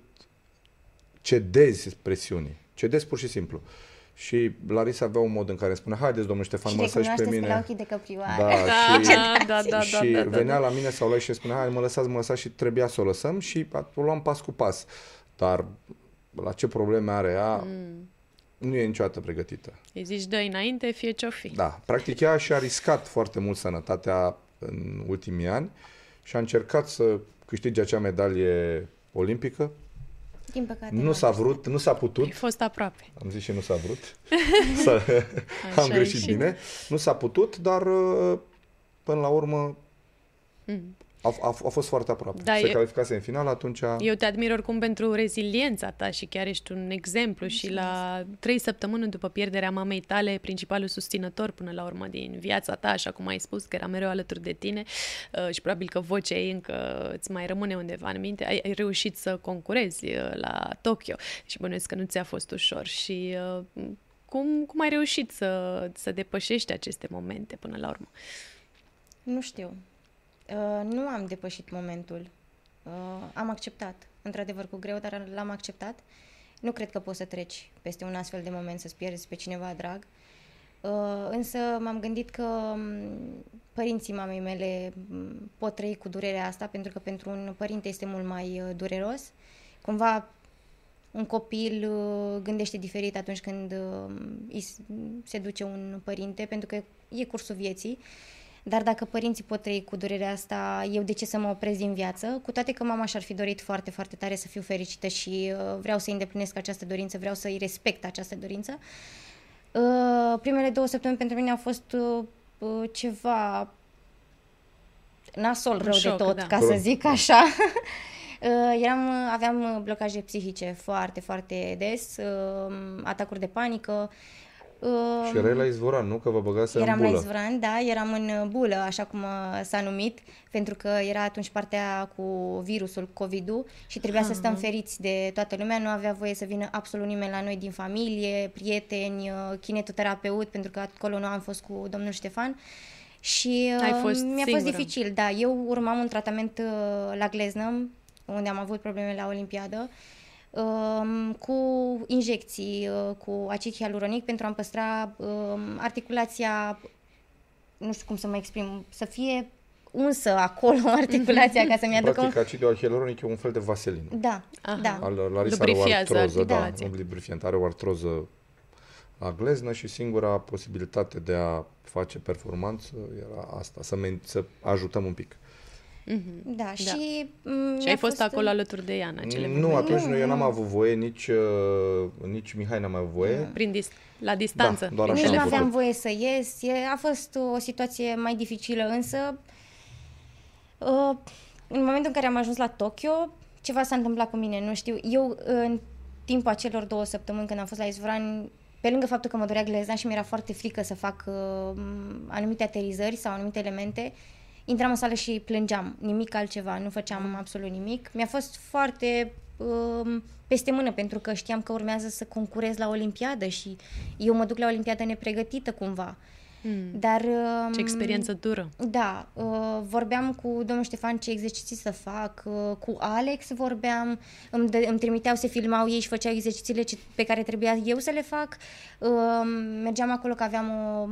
cedezi presiunii. Cedezi pur și simplu. Și Larisa avea un mod în care îmi spune, haideți domnul Ștefan, Și mă lăsați și pe recunoașteți pe la mine. ochii de căprioară. Da, și, Da, da, da, da, și da, da, venea da. la mine sau la și îmi spunea, hai mă lăsați, mă lăsați și trebuia să o lăsăm și o luam pas cu pas. Dar la ce probleme are ea, Mm. nu e niciodată pregătită. Îi zici, dă înainte, fie ce-o fi. Da, practic ea și-a riscat foarte mult sănătatea în ultimii ani și a încercat să câștige acea medalie olimpică. Din păcate. Nu s-a vrut, nu s-a Ai putut. fost aproape. Am zis și nu s-a vrut. să, Așa am e greșit și- bine. Nu s-a putut, dar uh, până la urmă Mm. A, a, a fost foarte aproape. Da, Se e- calificase în final, atunci... Eu te admir oricum pentru reziliența ta și chiar ești un exemplu și la trei săptămâni după pierderea mamei tale, principalul susținător până la urmă din viața ta, așa cum ai spus, că era mereu alături de tine uh, și probabil că vocea ei încă îți mai rămâne undeva în minte, ai, ai reușit să concurezi uh, la Tokyo și bănuiesc că nu ți-a fost ușor și uh, cum, cum ai reușit să, să depășești aceste momente până la urmă? Nu știu. Uh, nu am depășit momentul. Uh, am acceptat. Într-adevăr, cu greu, dar l-am acceptat. Nu cred că poți să treci peste un astfel de moment, să-ți pierzi pe cineva drag. Uh, însă m-am gândit că m, părinții mamei mele m, pot trăi cu durerea asta, pentru că pentru un părinte este mult mai uh, dureros. Cumva un copil uh, gândește diferit atunci când uh, îi s- se duce un părinte, pentru că e cursul vieții. Dar dacă părinții pot trăi cu durerea asta, eu de ce să mă opresc din viață? Cu toate că mama și-ar fi dorit foarte, foarte tare să fiu fericită și uh, vreau să îndeplinesc această dorință, vreau să-i respect această dorință. Uh, primele două săptămâni pentru mine au fost uh, uh, ceva nasol rău șoc, de tot, da. ca să zic așa. Uh, eram, aveam uh, blocaje psihice foarte, foarte des, uh, atacuri de panică. Uh, Și erai la izvoran, nu? Că vă băgase Eram în la bulă. Izvran, da, eram în uh, bulă, așa cum uh, s-a numit, pentru că era atunci partea cu virusul COVID-ul și trebuia să stăm feriți de toată lumea, nu avea voie să vină absolut nimeni la noi din familie, prieteni, uh, kinetoterapeut, pentru că acolo nu am fost cu domnul Ștefan. Și uh, Ai fost mi-a singură. fost dificil, da. Eu urmam un tratament uh, la Gleznă, unde am avut probleme la Olimpiadă, um, cu injecții, uh, cu acid hialuronic pentru a-mi păstra um, articulația, nu știu cum să mă exprim, să fie unsă acolo articulația ca să-mi aducă un... Practic, acidul hialuronic e un fel de vaselină. Da, Aha. da. Al, Larisa are o Lubrifiază artroză, da, articulația. un lubrifiant, are o artroză la gleznă și singura posibilitate de a face performanță era asta, să, men- să ajutăm un pic. Da, și... mm, Și mi-a ai fost acolo alături de ea în acele nu, momente. atunci nu, eu n-am avut voie, nici, uh, nici Mihai n-am avut voie. Prin dis- la distanță. Da, doar prin așa Nici am nu telefon. aveam făcut. voie să ies. E, a fost o situație mai dificilă, însă uh, în momentul în care am ajuns la Tokyo, ceva s-a întâmplat cu mine, nu știu. Eu, în timpul acelor două săptămâni când am fost la Izvran, pe lângă faptul că mă dorea glezna și mi-era foarte frică să fac uh, anumite aterizări sau anumite elemente, intram în sală și plângeam, nimic altceva, nu făceam absolut nimic. Mi-a fost foarte um, peste mână pentru că știam că urmează să concurez la Olimpiadă și eu mă duc la Olimpiadă nepregătită cumva. Hmm. Dar... um, Ce experiență dură. Da, uh, vorbeam cu domnul Ștefan ce exerciții să fac, uh, cu Alex vorbeam, îmi, dă- îmi trimiteau, se filmau ei și făceau exercițiile ce, pe care trebuia eu să le fac. Uh, mergeam acolo că aveam o,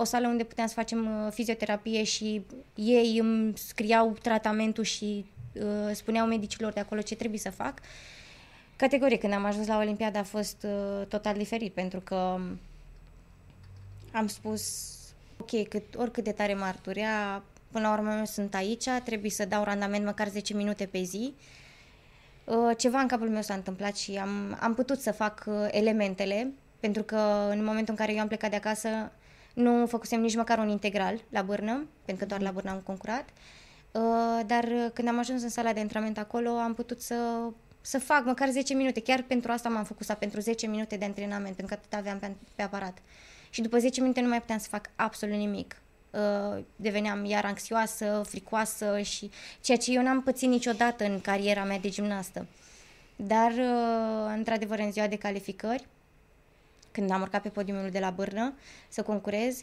o sală unde puteam să facem uh, fizioterapie și ei îmi scriau tratamentul și uh, spuneau medicilor de acolo ce trebuie să fac. Categoric, când am ajuns la Olimpiada a fost uh, total diferit, pentru că am spus, ok, cât, oricât de tare m-ar durea, până la urmă eu sunt aici, trebuie să dau randament măcar 10 minute pe zi. Uh, Ceva în capul meu s-a întâmplat și am, am putut să fac uh, elementele, pentru că în momentul în care eu am plecat de acasă nu făcusem nici măcar un integral la Bârnă, pentru că doar la Bârnă am concurat. Uh, dar când am ajuns în sala de antrenament acolo, am putut să, să fac măcar 10 minute. Chiar pentru asta m-am făcut, pentru 10 minute de antrenament, pentru că atât aveam pe, pe aparat. Și după 10 minute nu mai puteam să fac absolut nimic. Uh, deveneam iar anxioasă, fricoasă și ceea ce eu n-am pățit niciodată în cariera mea de gimnastă. Dar, uh, într-adevăr, în ziua de calificări, când am urcat pe podiumul de la Bârnă să concurez,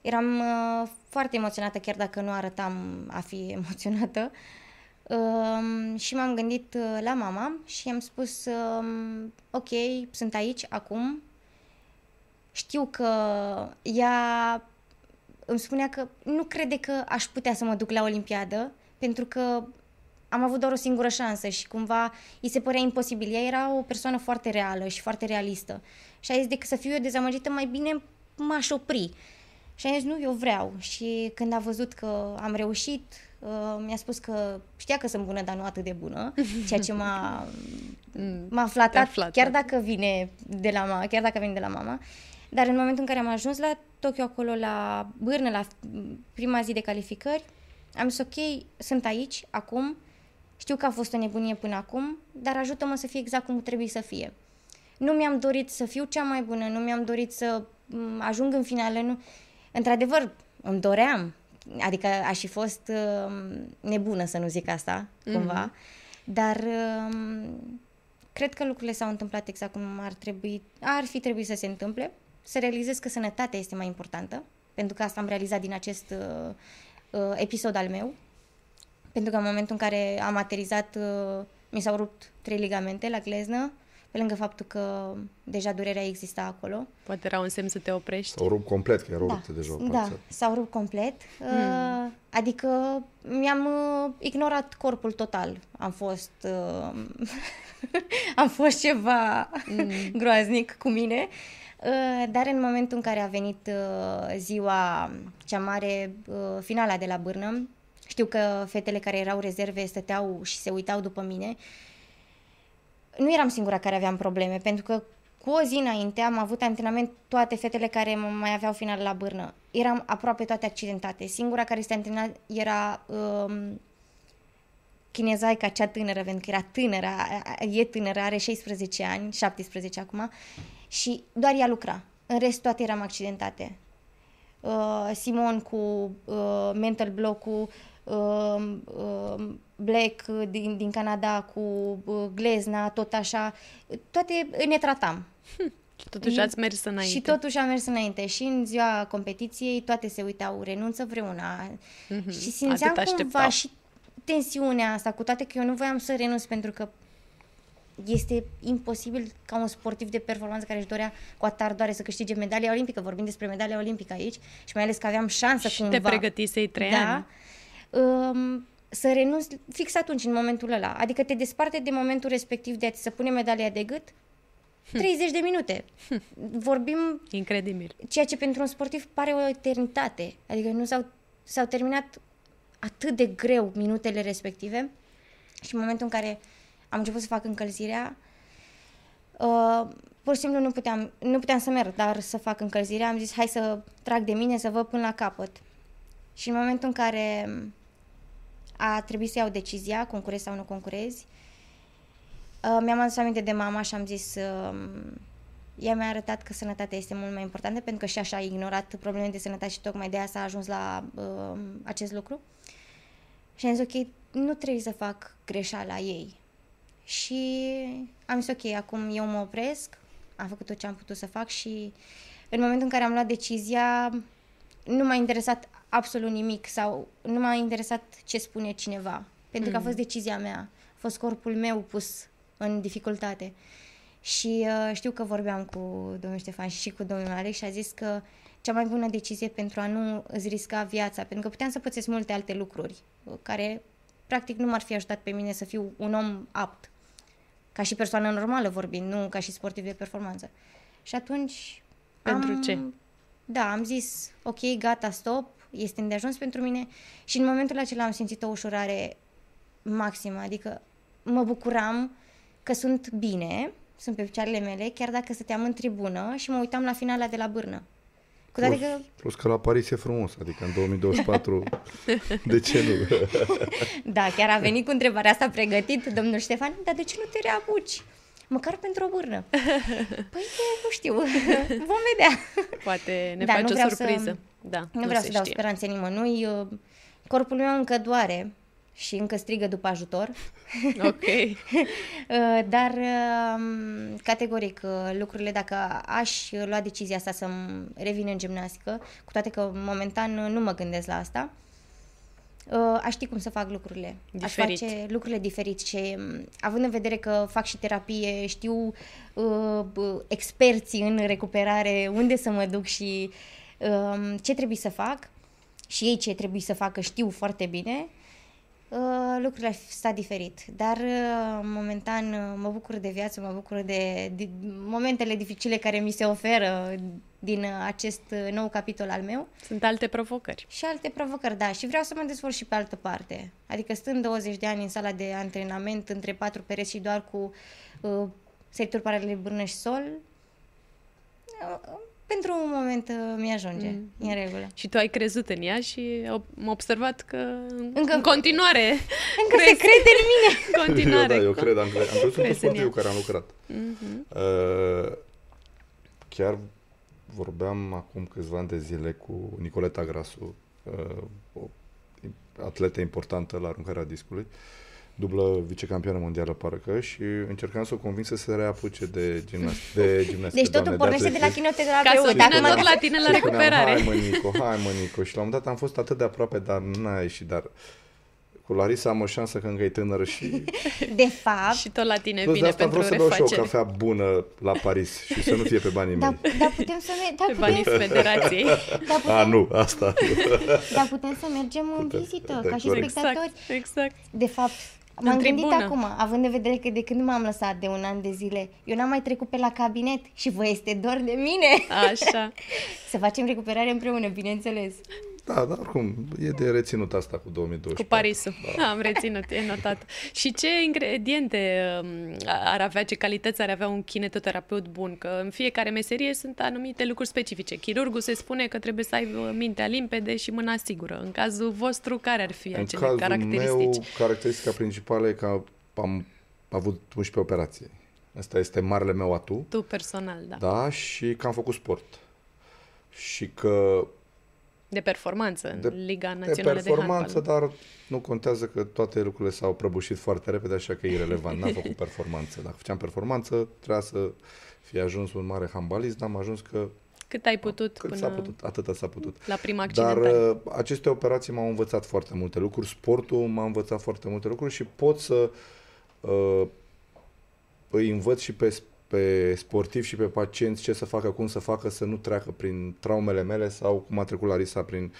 eram uh, foarte emoționată, chiar dacă nu arătam a fi emoționată. Uh, și m-am gândit uh, la mama și am spus, uh, ok, sunt aici acum, știu că ea îmi spunea că nu crede că aș putea să mă duc la Olimpiadă, pentru că am avut doar o singură șansă și cumva îi se părea imposibil. Ea era o persoană foarte reală și foarte realistă. Și a zis, decât să fiu eu dezamăgită, mai bine m-aș opri. Și a zis, nu, eu vreau. Și când a văzut că am reușit, uh, mi-a spus că știa că sunt bună, dar nu atât de bună, ceea ce m-a, mm, m-a flatat, flatat. chiar dacă vine de la mama, chiar dacă vine de la mama. Dar în momentul în care am ajuns la Tokyo, acolo la Bârnă, la prima zi de calificări, am zis, ok, sunt aici, acum, știu că a fost o nebunie până acum, dar ajută-mă să fie exact cum trebuie să fie. Nu mi-am dorit să fiu cea mai bună, nu mi-am dorit să ajung în finală, nu. Într-adevăr, îmi doream, adică aș fi fost uh, nebună să nu zic asta, cumva, mm-hmm. dar uh, cred că lucrurile s-au întâmplat exact cum ar trebui, ar fi trebuit să se întâmple să realizez că sănătatea este mai importantă, pentru că asta am realizat din acest uh, uh, episod al meu, pentru că în momentul în care am aterizat, uh, mi s-au rupt trei ligamente la gleznă, pe lângă faptul că deja durerea exista acolo. Poate era un semn să te oprești. S-au rupt complet, că erau da, rupte deja o Da, s-au rupt complet. Mm. Uh, adică mi-am uh, ignorat corpul total. Am fost... Uh, am fost ceva mm. groaznic cu mine. Uh, Uh, dar în momentul în care a venit uh, ziua cea mare, uh, finala de la Bârnă, știu că fetele care erau rezerve stăteau și se uitau după mine. Nu eram singura care aveam probleme, pentru că cu o zi înainte am avut antrenament toate fetele care mai aveau final la bârnă. Eram aproape toate accidentate. Singura care se antrena era um, chinezaica cea tânără, pentru că era tânără, e tânără, are 16 ani, 17 acum, și doar ea lucra. În rest, toate eram accidentate. Uh, Simon cu uh, mental block-ul, uh, uh, Black din, din Canada cu uh, glezna, tot așa. Toate ne tratam. Hm. Și totuși ați mers înainte. Și totuși am mers înainte. Și în ziua competiției toate se uitau, renunță vreuna. Mm-hmm. Și simțeam Atât cumva așteptau. și tensiunea asta, cu toate că eu nu voiam să renunț pentru că este imposibil ca un sportiv de performanță care își dorea cu atar doare să câștige medalia olimpică, vorbim despre medalia olimpică aici și mai ales că aveam șansă și cumva. te pregătisei trei da, ani. Um, să renunți fix atunci, în momentul ăla. Adică te desparte de momentul respectiv de a ți se pune medalia de gât 30 hm. de minute. Hm. Vorbim... Incredibil. Ceea ce pentru un sportiv pare o eternitate. Adică nu s-au, s-au terminat atât de greu minutele respective și în momentul în care am început să fac încălzirea. Uh, pur și simplu nu puteam, nu puteam să merg, dar să fac încălzirea. Am zis, hai să trag de mine, să văd până la capăt. Și în momentul în care a trebuit să iau decizia, concurezi sau nu concurezi, uh, mi-am adus aminte de mama și am zis, uh, ea mi-a arătat că sănătatea este mult mai importantă, pentru că și așa a ignorat probleme de sănătate și tocmai de asta a ajuns la uh, acest lucru. Și am zis, ok, nu trebuie să fac greșeala ei. Și am zis, ok, acum eu mă opresc, am făcut tot ce am putut să fac și în momentul în care am luat decizia, nu m-a interesat absolut nimic sau nu m-a interesat ce spune cineva. Pentru mm. că a mm. fost decizia mea. A fost corpul meu pus în dificultate. Și uh, știu că vorbeam cu domnul Ștefan și cu domnul Alex și a zis că cea mai bună decizie pentru a nu îți risca viața, pentru că puteam să pățesc multe alte lucruri care practic nu m-ar fi ajutat pe mine să fiu un om apt ca și persoană normală vorbind, nu ca și sportiv de performanță. Și atunci... Pentru am, ce? Da, am zis, ok, gata, stop, este îndeajuns pentru mine și în momentul acela am simțit o ușurare maximă, adică mă bucuram că sunt bine, sunt pe picioarele mele, chiar dacă stăteam în tribună și mă uitam la finala de la Bârnă. Cu toate plus, că, plus că la Paris e frumos, adică în 2024, de ce nu? da, chiar a venit cu întrebarea asta pregătit domnul Ștefan, dar de ce nu te reapuci? Măcar pentru o bârnă. Păi, nu știu, vom vedea. Poate ne Da, faci nu o vreau surpriză. să- Da, Nu vreau se să dau știe. speranțe nimănui. uh, Corpul meu încă doare și încă strigă după ajutor. Ok. Uh, Dar, um, categoric, uh, lucrurile, dacă aș lua decizia asta să-mi revin în gimnastică, cu toate că momentan uh, nu mă gândesc la asta, uh, aș ști cum să fac lucrurile. Diferit. Aș face lucrurile diferit și um, având în vedere că fac și terapie, știu uh, b- experții în recuperare, unde să mă duc și um, ce trebuie să fac și ei ce trebuie să facă știu foarte bine, Uh, lucrurile ar fi stat diferit. Dar uh, momentan uh, mă bucur de viață, mă bucur de, de momentele dificile care mi se oferă din uh, acest uh, nou capitol al meu Sunt alte provocări. și alte provocări, da. Și vreau să mă dezvolt și pe altă parte. Adică stând 20 de ani în sala de antrenament între patru pereți și doar cu uh, sector paralele bârnă și sol, uh, pentru un moment uh, mi-ajunge, mm. e în regulă. Și tu ai crezut în ea și am observat că Încă- în continuare Încă se crede în mine! în continuare. Eu, da, eu cred, am, cred, am crezut în Crezi în sportivul ea. care am lucrat. Mhm. Uh, chiar vorbeam acum câțiva ani de zile cu Nicoleta Grasu, uh, o atletă importantă la aruncarea discului, dublă vicecampioană mondială, parcă, și încercam să o conving să se reapuce de gimnastică. De gimnastică Deci totul doamne, pornește de la atletism. kinoterapeut. Ca să vină Acum- tot la tine la Și spuneam, recuperare. Hai mă, Nico, hai mă, Nico. Și la un moment dat am fost atât de aproape, dar n-a ieșit. Dar cu Larisa am o șansă că încă e tânără și... De fapt, Și tot la tine Plus de vine asta pentru vreau să beau și eu o refacere. cafea bună la Paris și să nu fie pe banii dar, mei. dar putem să me- dar Pe banii putem, federației. dar putem, A, nu, asta. dar putem să mergem în Putem, vizită, da, ca și corect. spectatori. Exact, exact. De fapt, m-am gândit tribună. acum, având în vedere că de când m-am lăsat de un an de zile, eu n-am mai trecut pe la cabinet și vă este dor de mine. Așa. Să facem recuperare împreună, bineînțeles. Da, dar oricum, e de reținut asta cu 2024. Cu Parisul. Da. Am reținut, e notat. Și ce ingrediente um, ar avea, ce calități ar avea un kinetoterapeut bun? Că în fiecare meserie sunt anumite lucruri specifice. Chirurgul se spune că trebuie să aibă mintea limpede și mâna sigură. În cazul vostru, care ar fi În acele cazul caracteristici? meu, caracteristica principală e că am avut 11 operații. Asta este marele meu atu. Tu personal, da. Da, și că am făcut sport. Și că De performanță în de, Liga de Națională de, performanță, Handbal. dar nu contează că toate lucrurile s-au prăbușit foarte repede, așa că e irrelevant. N-am făcut performanță. Dacă făceam performanță, trebuia să fie ajuns un mare handbalist, n-am ajuns că Cât ai putut cât până s-a putut, atâta s-a putut. la prima Dar accidentare? uh, aceste operații m-au învățat foarte multe lucruri, sportul m-a învățat foarte multe lucruri și pot să uh, îi învăț și pe, pe sportivi și pe pacienți ce să facă, cum să facă, să nu treacă prin traumele mele sau cum a trecut Larisa prin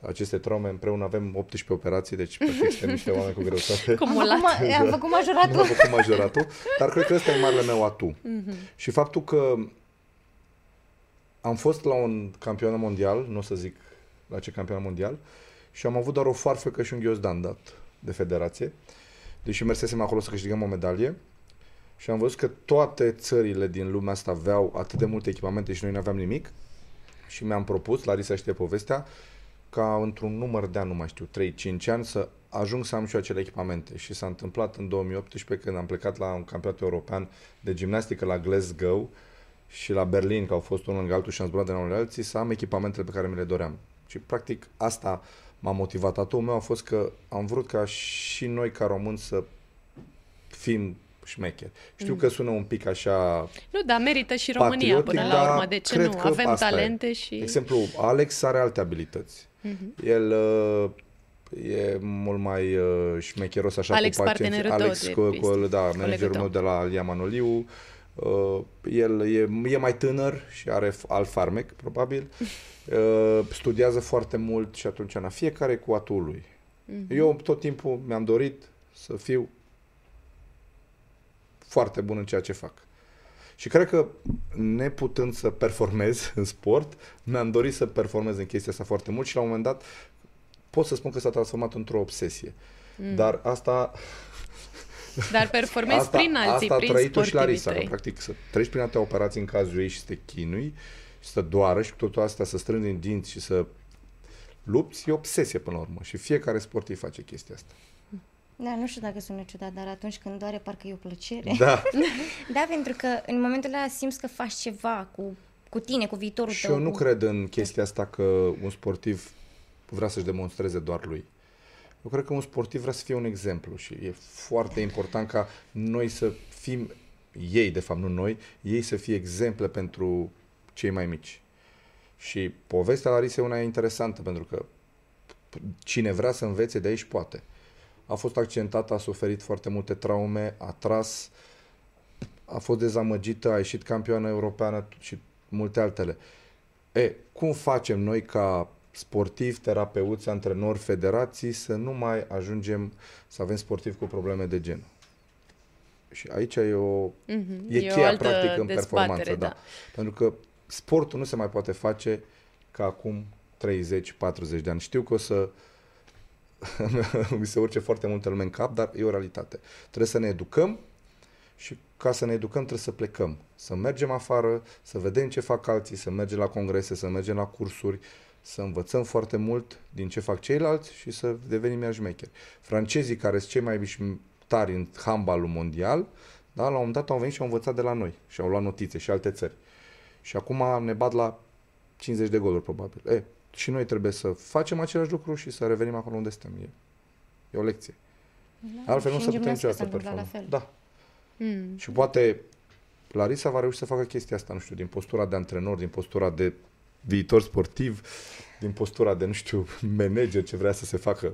aceste traume. Împreună avem 18 operații, deci practic suntem niște oameni cu greutate. Am Cumulat. făcut, ma- am făcut majoratul. Nu am făcut majoratul, dar cred că ăsta e marele meu atu. Și faptul că am fost la un campionat mondial, nu o să zic la ce campionat mondial, și am avut doar o farfecă și un ghiozdan dat de federație, deși mersesem acolo să câștigăm o medalie. Și am văzut că toate țările din lumea asta aveau atât de multe echipamente și noi nu aveam nimic. Și mi-am propus, Larisa știe povestea, ca într-un număr de ani, nu mai știu, 3-5 ani, să ajung să am și eu acele echipamente. Și s-a întâmplat în 2018 când am plecat la un campionat european de gimnastică la Glasgow și la Berlin, că au fost unul lângă altul și am zburat de la unul la alții, să am echipamentele pe care mi le doream. Și practic asta m-a motivat. Atul meu a fost că am vrut ca și noi ca români să fim șmecheri. Știu că sună un pic așa Nu, dar merită și România patriotic, până la dar urmă. De ce cred nu? că Avem asta e. talente și... De exemplu, Alex are alte abilități. Mhm. El uh, e mult mai uh, șmecheros așa Alex, cu pacienții. partenerul tău Alex, de cu, cu, business, da, colegul managerul tău. meu de la Lia Manoliu. Uh, el e, e mai tânăr și are f- alt farmec, probabil. Uh, studiază foarte mult și atunci, na, fiecare cu atul lui. Mhm. Eu tot timpul mi-am dorit să fiu foarte bun în ceea ce fac. Și cred că, neputând să performez în sport, mi-am dorit să performez în chestia asta foarte mult și la un moment dat pot să spun că s-a transformat într-o obsesie. Mm. Dar asta Dar performezi asta, prin alții, asta prin a trăit-o și sportivii Larisa, că tăi. practic să treci prin atâtea operații în cazul ei și să te chinui și să doară și cu totul astea să strângi din dinți și să lupți, e obsesie până la urmă și fiecare sportiv face chestia asta. Da, nu știu dacă sună ciudat, dar atunci când doare parcă e o plăcere. Da, Da, pentru că în momentul ăla simți că faci ceva cu, cu tine, cu viitorul și tău. eu nu cu... cred în chestia asta că un sportiv vrea să-și demonstreze doar lui. Eu cred că un sportiv vrea să fie un exemplu și e foarte important ca noi să fim, ei de fapt, nu noi, ei să fie exemple pentru cei mai mici. Și povestea la Rise e una interesantă pentru că cine vrea să învețe de aici poate. A fost accidentată, a suferit foarte multe traume, a tras, a fost dezamăgită, a ieșit campioană europeană și multe altele. E, cum facem noi ca sportivi, terapeuți, antrenori, federații să nu mai ajungem să avem sportivi cu probleme de gen? Și aici e o Mhm, e, e o cheia altă practic în dezbatere, performanță, da. da. Pentru că sportul nu se mai poate face ca acum 30-40 de ani. Știu că o să mi se urce foarte multă lume în cap, dar e o realitate. Trebuie să ne educăm și ca să ne educăm trebuie să plecăm. Să mergem afară, să vedem ce fac alții, să mergem la congrese, să mergem la cursuri, să învățăm foarte mult din ce fac ceilalți și să devenim iar șmecheri. Francezii care sunt cei mai tari în handbalul mondial, da, la un moment dat au venit și au învățat de la noi și au luat notițe și alte țări. Și acum ne bat la 50 de goluri, probabil. E, și noi trebuie să facem același lucru și să revenim acolo unde suntem. E, e o lecție. Da, Altfel nu și se în putea gimnastică niciodată se întâmplă la performa. fel. Da. Mm. Și poate Larisa va reuși să facă chestia asta, nu știu, din postura de antrenor, din postura de viitor sportiv, din postura de, nu știu, manager, ce vrea să se facă.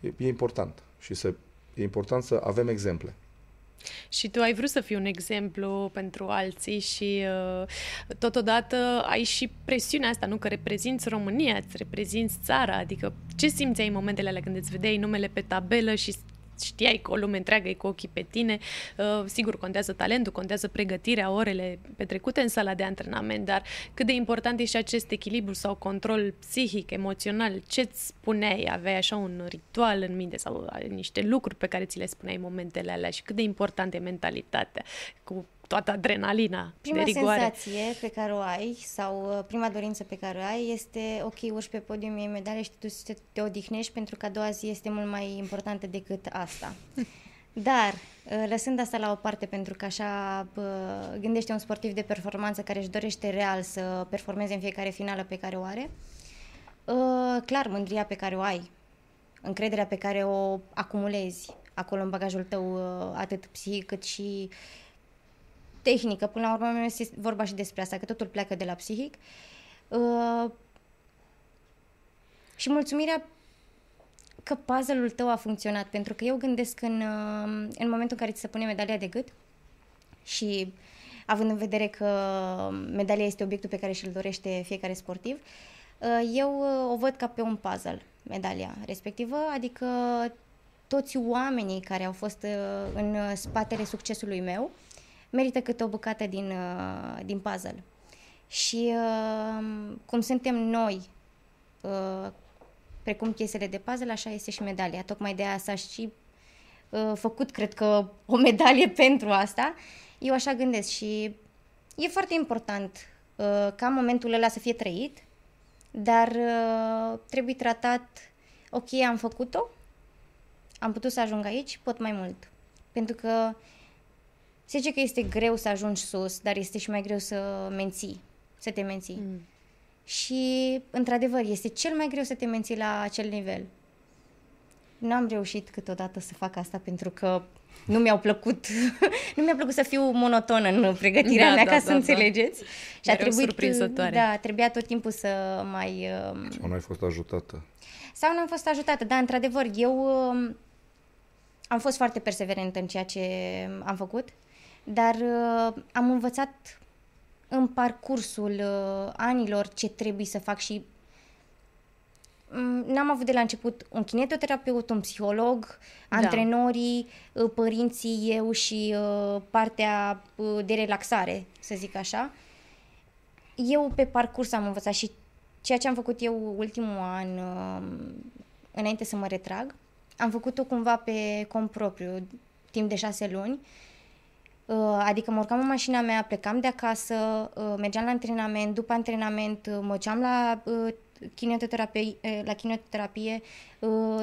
E, e important. Și să, e important să avem exemple. Și tu ai vrut să fii un exemplu pentru alții și uh, totodată ai și presiunea asta, nu? Că reprezinți România, îți reprezinți țara, adică ce simți în momentele alea când îți vedeai numele pe tabelă și știai că o lume întreagă e cu ochii pe tine. Uh, sigur, contează talentul, contează pregătirea, orele petrecute în sala de antrenament, dar cât de important e și acest echilibru sau control psihic, emoțional? Ce-ți spuneai? Aveai așa un ritual în minte sau niște lucruri pe care ți le spuneai în momentele alea și cât de important e mentalitatea cu toată adrenalina Prima de rigoare? senzație pe care o ai sau uh, prima dorință pe care o ai este ok, urci pe podium, iei medalie și tu te, te odihnești pentru că a doua zi este mult mai importantă decât asta. Dar, uh, lăsând asta la o parte, pentru că așa bă, gândește un sportiv de performanță care își dorește real să performeze în fiecare finală pe care o are, uh, clar, mândria pe care o ai, încrederea pe care o acumulezi acolo în bagajul tău, uh, atât psihic cât și tehnică, până la urmă este vorba și despre asta, că totul pleacă de la psihic. Uh, și mulțumirea că puzzle-ul tău a funcționat, pentru că eu gândesc în, uh, în momentul în care ți se pune medalia de gât și având în vedere că medalia este obiectul pe care și-l dorește fiecare sportiv, uh, eu uh, o văd ca pe un puzzle, medalia respectivă, adică toți oamenii care au fost uh, în uh, spatele succesului meu merită câte o bucată din, uh, din puzzle. Și uh, cum suntem noi, uh, precum piesele de puzzle, așa este și medalia. Tocmai de aia s-a și uh, făcut, cred că, o medalie pentru asta. Eu așa gândesc și e foarte important uh, ca momentul ăla să fie trăit, dar uh, trebuie tratat, ok, am făcut-o, am putut să ajung aici, pot mai mult. Pentru că se zice că este greu să ajungi sus, dar este și mai greu să menții, să te menții. Mm. Și, într-adevăr, este cel mai greu să te menții la acel nivel. Nu am reușit câteodată să fac asta pentru că nu mi-au plăcut, nu mi-a plăcut să fiu monotonă în pregătirea Da, mea, da, ca da, să da. înțelegeți. Și a Mereu trebuit, surprinzătoare. da, trebuia tot timpul să mai... um, Sau nu ai fost ajutată. sau nu am fost ajutată, dar într-adevăr, eu um, am fost foarte perseverentă în ceea ce am făcut, dar uh, am învățat în parcursul uh, anilor ce trebuie să fac și mm, n-am avut de la început un kinetoterapeut, un psiholog, Da. antrenorii, uh, părinții, eu și uh, partea uh, de relaxare, să zic așa. Eu pe parcurs am învățat și ceea ce am făcut eu ultimul an, uh, înainte să mă retrag, am făcut-o cumva pe cont propriu. timp de șase luni. Uh, adică mă urcam în mașina mea, plecam de acasă, uh, mergeam la antrenament, după antrenament uh, mă duceam la kinetoterapie, la kinetoterapie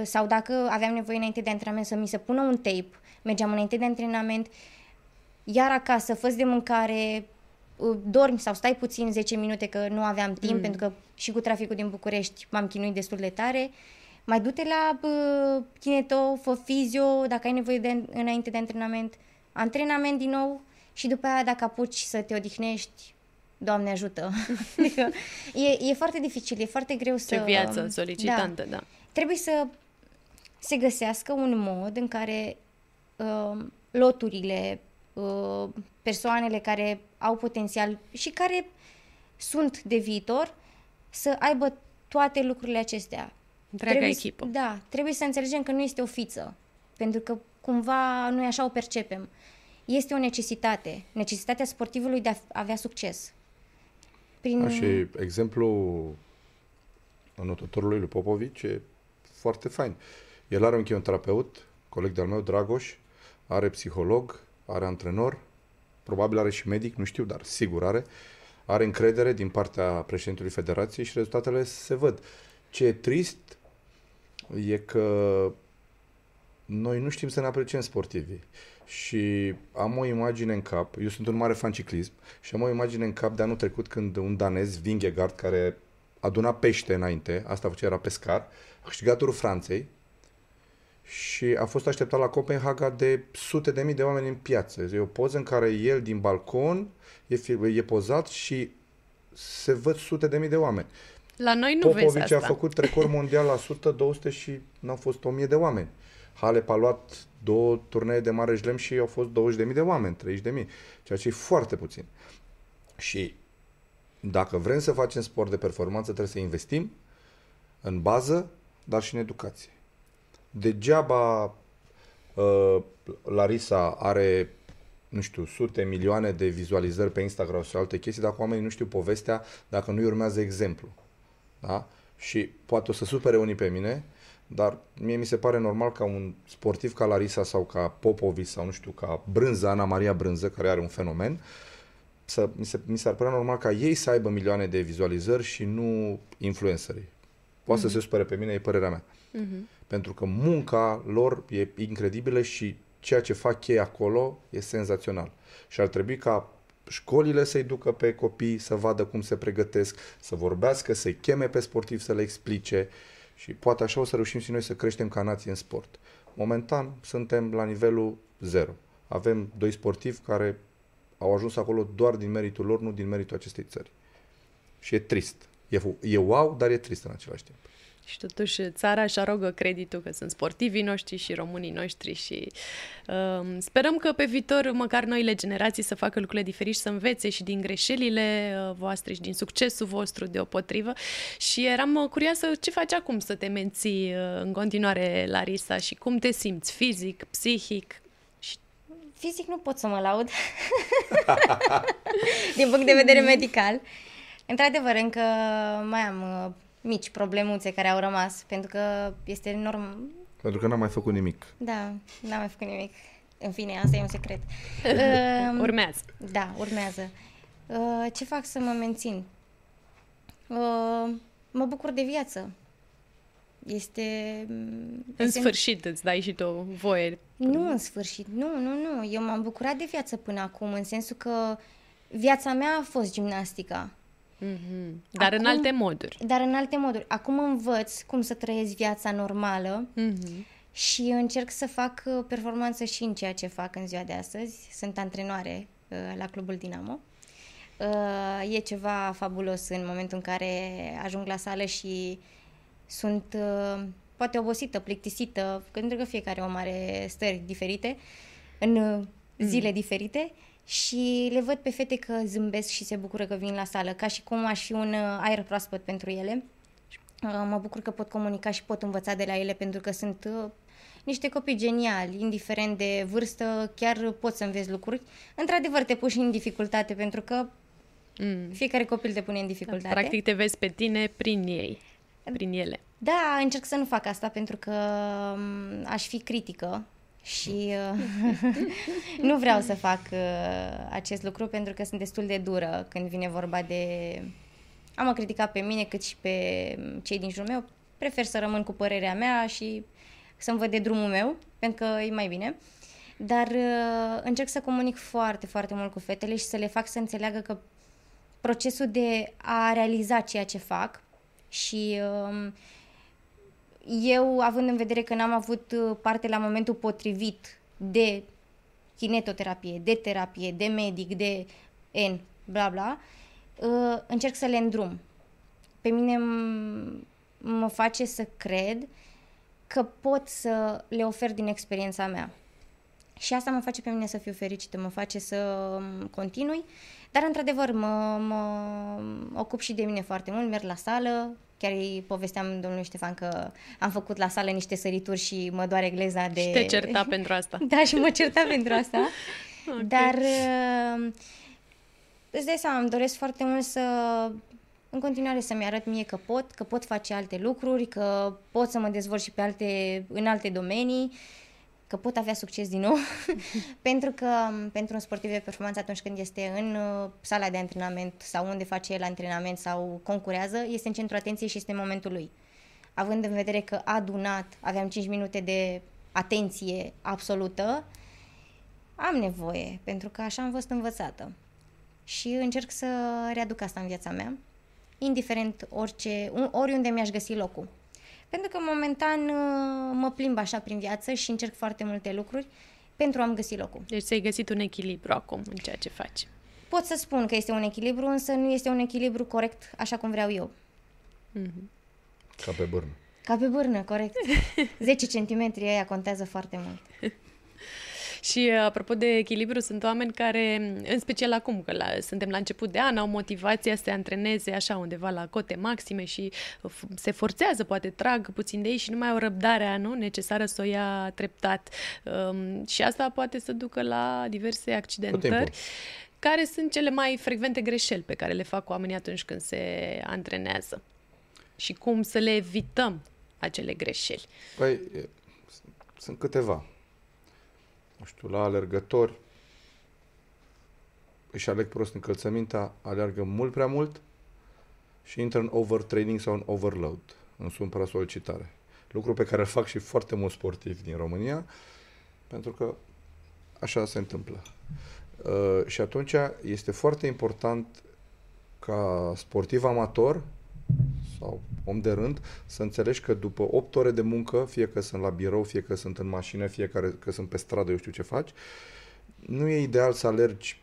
sau dacă aveam nevoie înainte de antrenament să mi se pună un tape, mergeam înainte de antrenament, iar acasă, fă de mâncare, dormi sau stai puțin 10 minute că nu aveam timp, mm. pentru că și cu traficul din București m-am chinuit destul de tare. Mai du-te la uh, kineto, fă fizio, dacă ai nevoie de înainte de antrenament, antrenament din nou și după aia dacă apuci să te odihnești, Doamne ajută. adică e, e foarte dificil, e foarte greu să... Ce viață solicitantă, da. da. Trebuie să se găsească un mod în care uh, loturile, uh, persoanele care au potențial și care sunt de viitor să aibă toate lucrurile acestea. Întreaga trebuie, echipă. Da, trebuie să înțelegem că nu este o fiță, pentru că cumva noi așa o percepem. Este o necesitate, necesitatea sportivului de a avea succes. Prin... A, și exemplu anotătorului lui Popovici e foarte fain. El are un chimioterapeut, coleg de-al meu, Dragoș, are psiholog, are antrenor, probabil are și medic, nu știu, dar sigur are, are încredere din partea președintelui federației și rezultatele se văd. Ce e trist e că noi nu știm să ne apreciem sportivii. Și am o imagine în cap, eu sunt un mare fan ciclism, și am o imagine în cap de anul trecut când un danez, Vingegaard, care aduna pește înainte, asta făcea, era pescar, a câștigat turul Franței și a fost așteptat la Copenhaga de sute de mii de oameni în piață. E o poză în care el din balcon e, e pozat și se văd sute de mii de oameni. La noi nu Popovici vezi asta. a făcut record mondial la 100, 200 și n-au fost 1000 de oameni. Halep a luat două turnee de mare jlem și au fost 20.000 de oameni, 30.000, ceea ce e foarte puțin. Și dacă vrem să facem sport de performanță, trebuie să investim în bază, dar și în educație. Degeaba uh, Larisa are, nu știu, sute, milioane de vizualizări pe Instagram și alte chestii, dacă oamenii nu știu povestea, dacă nu-i urmează exemplu. Da? Și poate o să supere unii pe mine, dar mie mi se pare normal ca un sportiv ca Larisa sau ca Popovi sau nu știu, ca Brânză, Ana Maria Brânză, care are un fenomen, să, mi, se, mi s-ar părea normal ca ei să aibă milioane de vizualizări și nu influencerii. Poate mm-hmm. să mhm. se supere pe mine, e părerea mea. Mm-hmm. Pentru că munca lor e incredibilă și ceea ce fac ei acolo e senzațional. Și ar trebui ca școlile să-i ducă pe copii să vadă cum se pregătesc, să vorbească, să-i cheme pe sportivi să le explice și poate așa o să reușim și noi să creștem ca nație în sport. Momentan suntem la nivelul zero. Avem doi sportivi care au ajuns acolo doar din meritul lor, nu din meritul acestei țări. Și e trist. E, e wow, dar e trist în același timp. Și totuși țara își arogă creditul că sunt sportivii noștri și românii noștri și uh, sperăm că pe viitor măcar noile generații să facă lucrurile diferite și să învețe și din greșelile uh, voastre și din succesul vostru deopotrivă. Și eram uh, curioasă ce faci acum să te menții uh, în continuare, Larisa, și cum te simți fizic, psihic, fizic nu pot să mă laud din punct de vedere medical. Într-adevăr, încă mai am uh, mici problemuțe care au rămas, pentru că este norm... Pentru că n-am mai făcut nimic. Da, n-am mai făcut nimic. În fine, asta e un secret. uh, urmează. Da, urmează. Uh, ce fac să mă mențin? Uh, mă bucur de viață. Este... Mm, în este... sfârșit îți dai și tu voie. Nu în sfârșit, nu, nu, nu. Eu m-am bucurat de viață până acum, în sensul că viața mea a fost gimnastica. Mm-hmm. Dar Acum, în alte moduri. Dar în alte moduri. Acum învăț cum să trăiesc viața normală mm-hmm. și încerc să fac uh, performanță și în ceea ce fac în ziua de astăzi. Sunt antrenoare uh, la clubul Dinamo. Uh, e ceva fabulos în momentul în care ajung la sală și sunt uh, poate obosită, plictisită, pentru că fiecare om are stări diferite, în uh, zile mm. diferite și le văd pe fete că zâmbesc și se bucură că vin la sală, ca și cum aș fi un uh, aer proaspăt pentru ele. Uh, mă bucur că pot comunica și pot învăța de la ele pentru că sunt uh, niște copii geniali, indiferent de vârstă, chiar poți să înveți lucruri. Într-adevăr, te puși și în dificultate pentru că mm. fiecare copil te pune în dificultate. Da, practic te vezi pe tine prin ei, prin ele. Da, încerc să nu fac asta pentru că um, aș fi critică și uh, nu vreau să fac uh, acest lucru pentru că sunt destul de dură când vine vorba de a mă critica pe mine cât și pe cei din jurul meu. Prefer să rămân cu părerea mea și să-mi văd de drumul meu, pentru că e mai bine. Dar uh, încerc să comunic foarte, foarte mult cu fetele și să le fac să înțeleagă că procesul de a realiza ceea ce fac și uh, eu, având în vedere că n-am avut uh, parte la momentul potrivit de kinetoterapie, de terapie, de medic, de N, bla bla, uh, încerc să le îndrum. Pe mine mă face să cred că pot să le ofer din experiența mea. Și asta mă face pe mine să fiu fericită, mă face să um, continui, dar într-adevăr mă, mă ocup și de mine foarte mult, merg la sală, Chiar îi povesteam domnului Ștefan că am făcut la sală niște sărituri și mă doare gleza de... Și te certa pentru asta. da, și mă certa pentru asta. Okay. Dar uh, îți dai seama, îmi doresc foarte mult să în continuare să-mi arăt mie că pot, că pot face alte lucruri, că pot să mă dezvolt și pe alte, în alte domenii că pot avea succes din nou, pentru că pentru un sportiv de performanță atunci când este în uh, sala de antrenament sau unde face el antrenament sau concurează, este în centru atenției și este în momentul lui. Având în vedere că a adunat, aveam 5 minute de atenție absolută, am nevoie, pentru că așa am fost învățată. Și încerc să readuc asta în viața mea, indiferent orice, oriunde mi-aș găsi locul. Pentru că momentan uh, mă plimb așa prin viață și încerc foarte multe lucruri pentru a-mi găsi locul. Deci ți-ai găsit un echilibru acum în ceea ce faci. Pot să spun că este un echilibru, însă nu este un echilibru corect așa cum vreau eu. Mm-hmm. Ca pe bârnă. Ca pe bârnă, corect. 10 cm aia contează foarte mult. Și uh, apropo de echilibru, sunt oameni care, în special acum, că la, suntem la început de an, au motivația să se antreneze așa undeva la cote maxime și uh, se forțează, poate trag puțin de ei și nu mai au răbdarea nu, necesară să o ia treptat. Um, și asta poate să ducă la diverse accidentări. Care sunt cele mai frecvente greșeli pe care le fac oamenii atunci când se antrenează? Și cum să le evităm acele greșeli? Păi, sunt câteva nu știu, la alergători, își aleg prost încălțămintea, aleargă mult prea mult și intră în overtraining sau în overload, în supra-solicitare. Lucru pe care îl fac și foarte mulți sportivi din România, pentru că așa se întâmplă. Uh, și atunci este foarte important ca sportiv amator sau om de rând, să înțelegi că după 8 ore de muncă, fie că sunt la birou, fie că sunt în mașină, fie că sunt pe stradă, eu știu ce faci, nu e ideal să alergi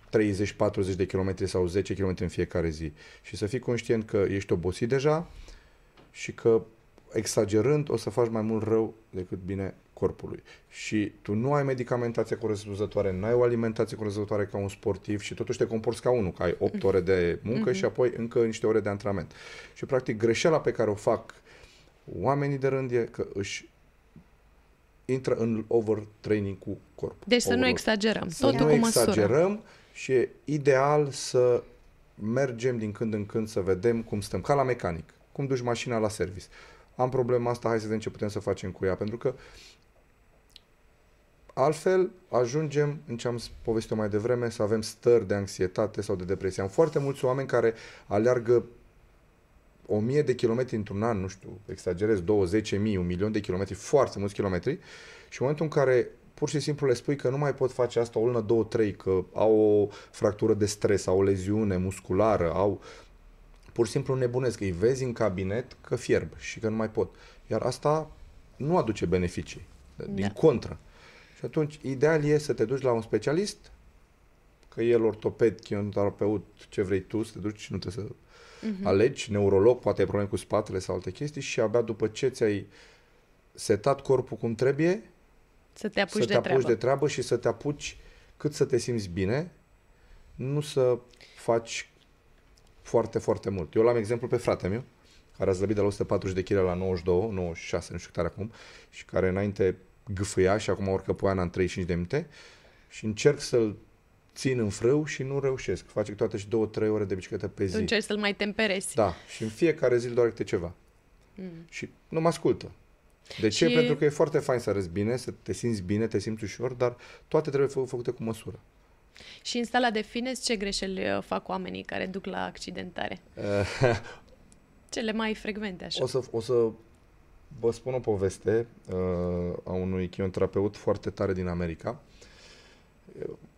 30-40 de kilometri sau 10 km în fiecare zi. Și să fii conștient că ești obosit deja și că exagerând o să faci mai mult rău decât bine corpului. Și tu nu ai medicamentație corespunzătoare, nu ai o alimentație corespunzătoare ca un sportiv și totuși te comporți ca unul, că ai 8 ore de muncă mm-hmm. și apoi încă niște ore de antrenament. Și practic greșeala pe care o fac oamenii de rând e că își intră în overtraining cu corpul. Deci să nu exagerăm, să totul nu cu măsură. exagerăm și e ideal să mergem din când în când să vedem cum stăm, ca la mecanic, cum duci mașina la service. Am problema asta, hai să vedem ce putem să facem cu ea, pentru că Altfel, ajungem, în ce am povestit mai devreme, să avem stări de anxietate sau de depresie. Am foarte mulți oameni care aleargă o mie de kilometri într-un an, nu știu, exagerez, 20 mii, un milion de kilometri, foarte mulți kilometri, și în momentul în care pur și simplu le spui că nu mai pot face asta o lună, două, trei, că au o fractură de stres, au o leziune musculară, au pur și simplu nebunesc, îi vezi în cabinet că fierb și că nu mai pot. Iar asta nu aduce beneficii, din da. contră. Și atunci, ideal e să te duci la un specialist, că el ortoped, kinetoterapeut, ce vrei tu, să te duci și nu trebuie să uh-huh. alegi, neurolog, poate ai probleme cu spatele sau alte chestii și abia după ce ți-ai setat corpul cum trebuie, să te apuci, să de, te apuci treabă. de treabă și să te apuci cât să te simți bine, nu să faci foarte, foarte mult. Eu l-am exemplu pe frate meu, care a zlăbit de la 140 de kg la 92, 96, nu știu cât acum, și care înainte gâfâia și acum urcă poiana în 35 de minute și încerc să-l țin în frâu și nu reușesc. Face toate și două, trei ore de bicicletă pe zi. Tu încerci să-l mai temperezi. Da. Și în fiecare zi îl doare câte ceva. Mm. Și nu mă ascultă. De ce? Și- Pentru că e foarte fain să arăți bine, să te simți bine, te simți ușor, dar toate trebuie fă- făcute cu măsură. Și în sala de fitness, ce greșeli uh, fac oamenii care duc la accidentare? Cele mai frecvente, așa. O să, o să vă spun o poveste uh, a unui chimioterapeut foarte tare din America.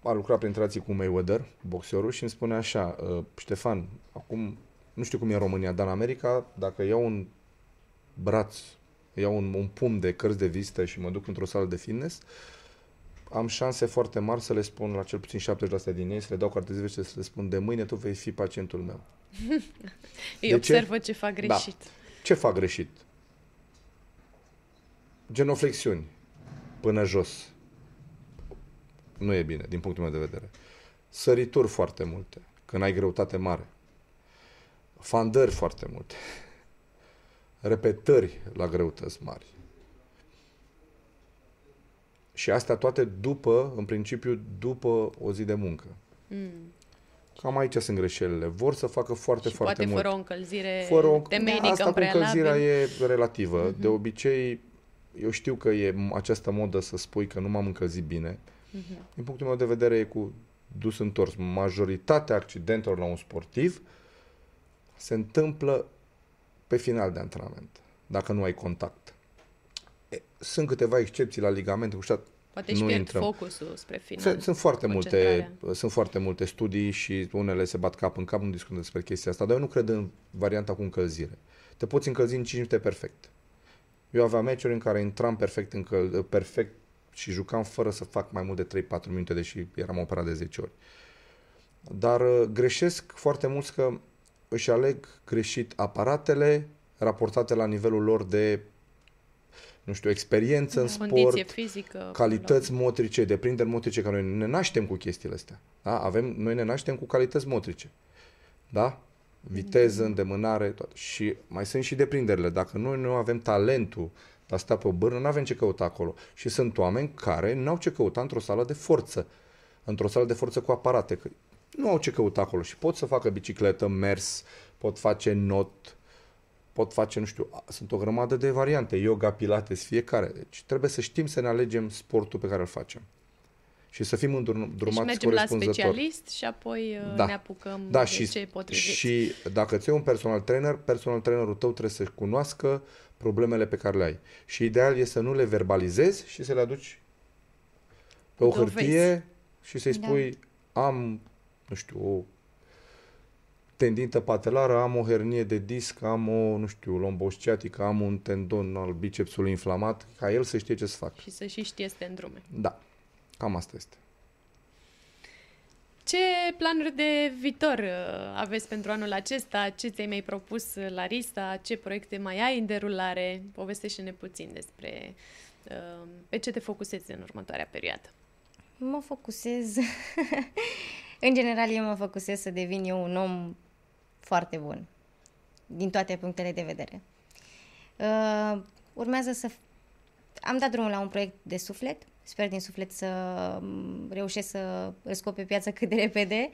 A lucrat printre alții cu Mayweather, boxerul, și îmi spune așa, uh, Ștefan, acum nu știu cum e în România, dar în America, dacă iau un braț, iau un, un pumn de cărți de vizită și mă duc într-o sală de fitness, am șanse foarte mari să le spun la cel puțin 70% din ei, să le dau carte de vizită și să le spun de mâine tu vei fi pacientul meu. Îi ce? observă ce fac greșit. Ce fac greșit? Genoflexiuni până jos. Nu e bine, din punctul meu de vedere. Sărituri foarte multe, când ai greutate mare. Fandări foarte multe. Repetări la greutăți mari. Și astea toate după, în principiu, după o zi de muncă. Mm. Cam aici sunt greșelile. Vor să facă foarte, Și foarte poate mult. fără o încălzire Fără o, temeinică asta în cu încălzirea prealabil. e relativă. Mhm. De obicei, eu știu că e m- această modă să spui că nu m-am încălzit bine. Mhm. Din punctul meu de vedere e cu dus întors. Majoritatea accidentelor la un sportiv se întâmplă pe final de antrenament, dacă nu ai contact. E, Sunt câteva excepții la ligamente, cu ștat, Poate își nu pierd intrăm. focusul spre final. sunt, sunt foarte multe, Concentrarea. sunt foarte multe studii și unele se bat cap în cap, nu discutăm despre chestia asta, dar eu nu cred în varianta cu încălzire. Te poți încălzi în 5 minute perfect. Eu aveam meciuri în care intram perfect, încăl- perfect și jucam fără să fac mai mult de 3-4 minute, deși eram operat de 10 ori. Dar uh, greșesc foarte mulți că își aleg greșit aparatele raportate la nivelul lor de nu știu, experiență în sport, Condiție fizică. calități motrice, deprinderi motrice, că noi ne naștem cu chestiile astea. Da? Avem, noi ne naștem cu calități motrice. Da? Viteză, îndemânare, toate. Și mai sunt și deprinderile. Dacă noi nu avem talentul de a sta pe o bârnă, nu avem ce căuta acolo. Și sunt oameni care nu au ce căuta într-o sală de forță. Într-o sală de forță cu aparate. Că nu au ce căuta acolo și pot să facă bicicletă, mers, pot face not, pot face, nu știu, a- sunt o grămadă de variante, yoga, pilates, fiecare. Deci trebuie să știm să ne alegem sportul pe care îl facem. Și să fim Deci îndrumați mergem la corespunzător. specialist și apoi uh, Da. ne apucăm Da, de și, ce e potrivit. și dacă ți un personal trainer, personal trainerul tău trebuie să cunoască problemele pe care le ai. Și ideal e să nu le verbalizezi și să le aduci pe o Dovezi. hârtie și să-i Da. spui am, nu știu, o tendintă patelară, am o hernie de disc, am o, nu știu, lombosciatică, am un tendon al bicepsului inflamat, ca el să știe ce să facă. Și să și știe să te îndrume. Da, cam asta este. Ce planuri de viitor uh, aveți pentru anul acesta? Ce ți-ai mai propus uh, la Rista? Ce proiecte mai ai în derulare? Povestește-ne puțin despre uh, pe ce te focusezi în următoarea perioadă. Mă focusez... în general, eu mă focusez să devin eu un om foarte bun. Din toate punctele de vedere. Uh, urmează să... f- Am dat drumul la un proiect de suflet. Sper din suflet să mm, reușesc să îl scop pe piață cât de repede.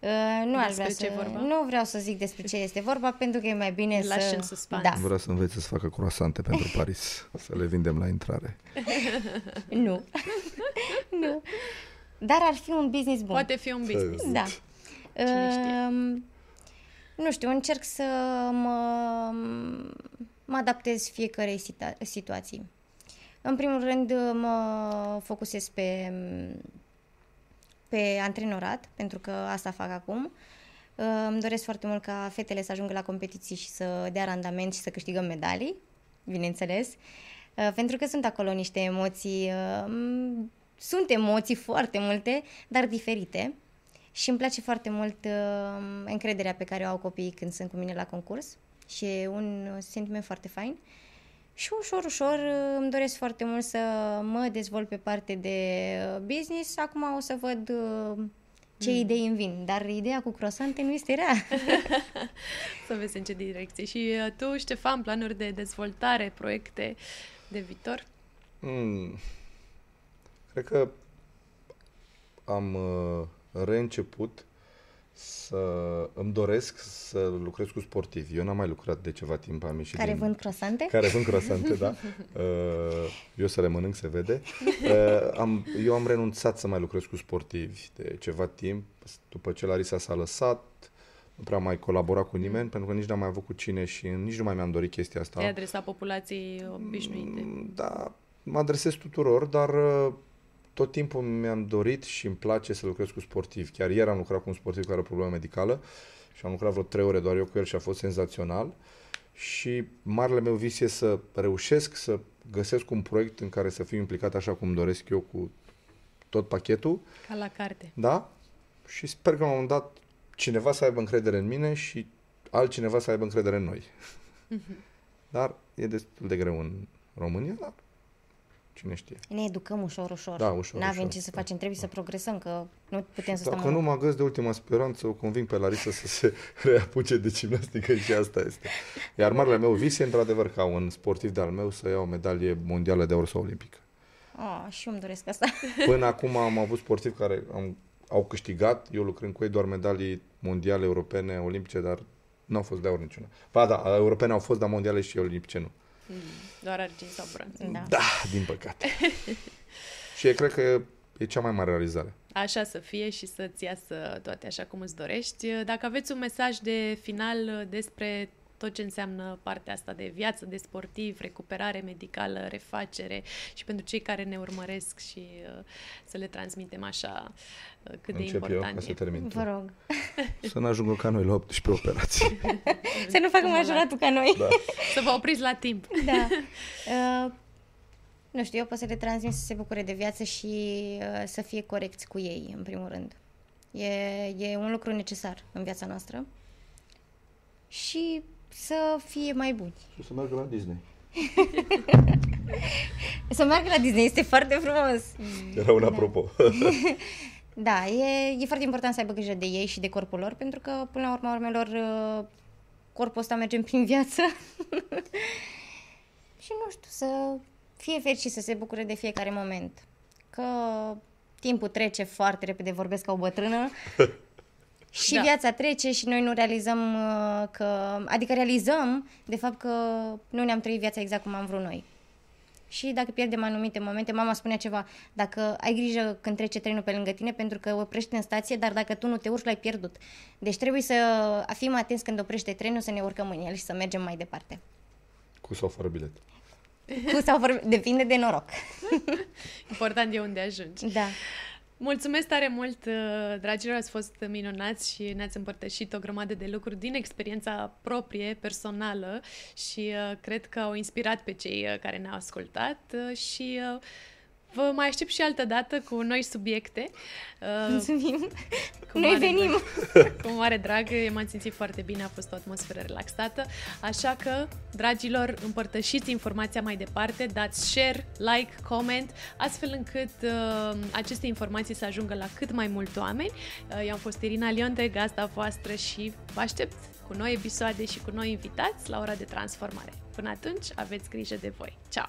Uh, nu aș Despre vrea ce să, vorba? nu vreau să zic despre ce este vorba, pentru că e mai bine Îl lași să... în suspans. Da, Vreau să înveți să facă croasante pentru Paris, să le vindem la intrare. nu. nu. Dar ar fi un business bun. Poate fi un business. Da. Cine știe? Um, nu știu, încerc să mă, mă adaptez fiecarei situa- situații. În primul rând mă focusez pe, pe antrenorat, pentru că asta fac acum. Uh, Îmi doresc foarte mult ca fetele să ajungă la competiții și să dea randament și să câștigăm medalii, bineînțeles. Uh, Pentru că sunt acolo niște emoții, uh, sunt emoții foarte multe, dar diferite. Și îmi place foarte mult uh, încrederea pe care o au copiii când sunt cu mine la concurs și e un sentiment foarte fain. Și ușor, ușor uh, îmi doresc foarte mult să mă dezvolt pe parte de uh, business. Acum o să văd uh, ce mm. idei îmi vin, dar ideea cu croasante nu este rea. Să vezi în ce direcție. Și uh, tu, Ștefan, planuri de dezvoltare, proiecte de viitor? Mm. Cred că am uh, reînceput să îmi doresc să lucrez cu sportivi. Eu n-am mai lucrat de ceva timp, am ieșit Care din... vând croasante? Care vând croasante, da. Uh, eu să le mănânc, se vede. Uh, am, eu am renunțat să mai lucrez cu sportivi de ceva timp. După ce Larisa s-a lăsat, nu prea am mai colaborat cu nimeni, pentru că nici n-am mai avut cu cine și nici nu mai mi-am dorit chestia asta. Te adresa populației obișnuite. Mm, Da, mă adresez tuturor, dar uh, tot timpul mi-am dorit și îmi place să lucrez cu sportivi. Chiar ieri am lucrat cu un sportiv care are o problemă medicală și am lucrat vreo trei ore doar eu cu el și a fost senzațional. Și marele meu vis e să reușesc să găsesc un proiect în care să fiu implicat așa cum doresc eu cu tot pachetul, Ca la carte. da? Și sper că la un moment dat cineva să aibă încredere în mine și altcineva să aibă încredere în noi. Dar e destul de greu în România, dar cine știe. Ne educăm ușor, ușor. Da, ușor, N-avem ușor, ce să da. facem, trebuie să progresăm, că nu putem să stăm... Dacă nu mă agăs de ultima speranță, o conving pe Larisa să se reapuce de gimnastică și asta este. Iar marele meu vis e într-adevăr ca un sportiv de-al meu să iau o medalie mondială de aur sau olimpică. Oh, și eu îmi doresc asta. Până acum am avut sportivi care am, au câștigat, eu lucrând cu ei, doar medalii mondiale, europene, olimpice, dar nu au fost de aur niciuna. Ba da, europene au fost, dar mondiale și olimpice nu. Doar argint sau bronz. Da. Da, din păcate. și e, cred că e cea mai mare realizare. Așa să fie și să-ți iasă toate așa cum îți dorești. Dacă aveți un mesaj de final despre tot ce înseamnă partea asta de viață, de sportiv, recuperare medicală, refacere și pentru cei care ne urmăresc și uh, să le transmitem așa uh, cât de Încep eu important ca să e. termin tu. Vă rog. Să nu ajungă ca noi la 18 operații. Să nu facă majoratul ca noi. Da. Să vă opriți la timp. Da. Uh, nu știu, eu pot să le transmit să se bucure de viață și uh, să fie corecți cu ei, în primul rând. E, e un lucru necesar în viața noastră. Și să fie mai buni. Și să meargă la Disney. Să meargă la Disney este foarte frumos. Era un apropo. Da, e, e foarte important să aibă grijă de ei și de corpul lor, pentru că, până la urma urmelor, uh, corpul ăsta merge prin viață. și nu știu, să fie fericit, să se bucure de fiecare moment. Că timpul trece foarte repede, vorbesc ca o bătrână. Și Da. da. viața trece și noi nu realizăm uh, că... Adică realizăm, de fapt, că nu ne-am trăit viața exact cum am vrut noi. Și dacă pierdem anumite momente, mama spunea ceva, dacă ai grijă când trece trenul pe lângă tine, pentru că oprește în stație, dar dacă tu nu te urci, l-ai pierdut. Deci trebuie să fim atenți când oprește trenul, să ne urcăm în el și să mergem mai departe. Cu sau fără bilet. Cu sau fără, depinde de noroc. Important e unde ajungi. Da. Mulțumesc tare mult, uh, dragilor, ați fost minunați și ne-ați împărtășit o grămadă de lucruri din experiența proprie, personală și uh, cred că au inspirat pe cei uh, care ne-au ascultat uh, și uh, vă mai aștept și altă dată cu noi subiecte. Uh, Mulțumim. cu Noi mare venim. Drag, cu mare drag, m-am simțit foarte bine, a fost o atmosferă relaxată, așa că, dragilor, împărtășiți informația mai departe, dați share, like, comment, astfel încât uh, aceste informații să ajungă la cât mai mulți oameni. Uh, eu am fost Irina Lionte, gazda voastră și vă aștept cu noi episoade și cu noi invitați la ora de transformare. Până atunci, aveți grijă de voi. Ciao!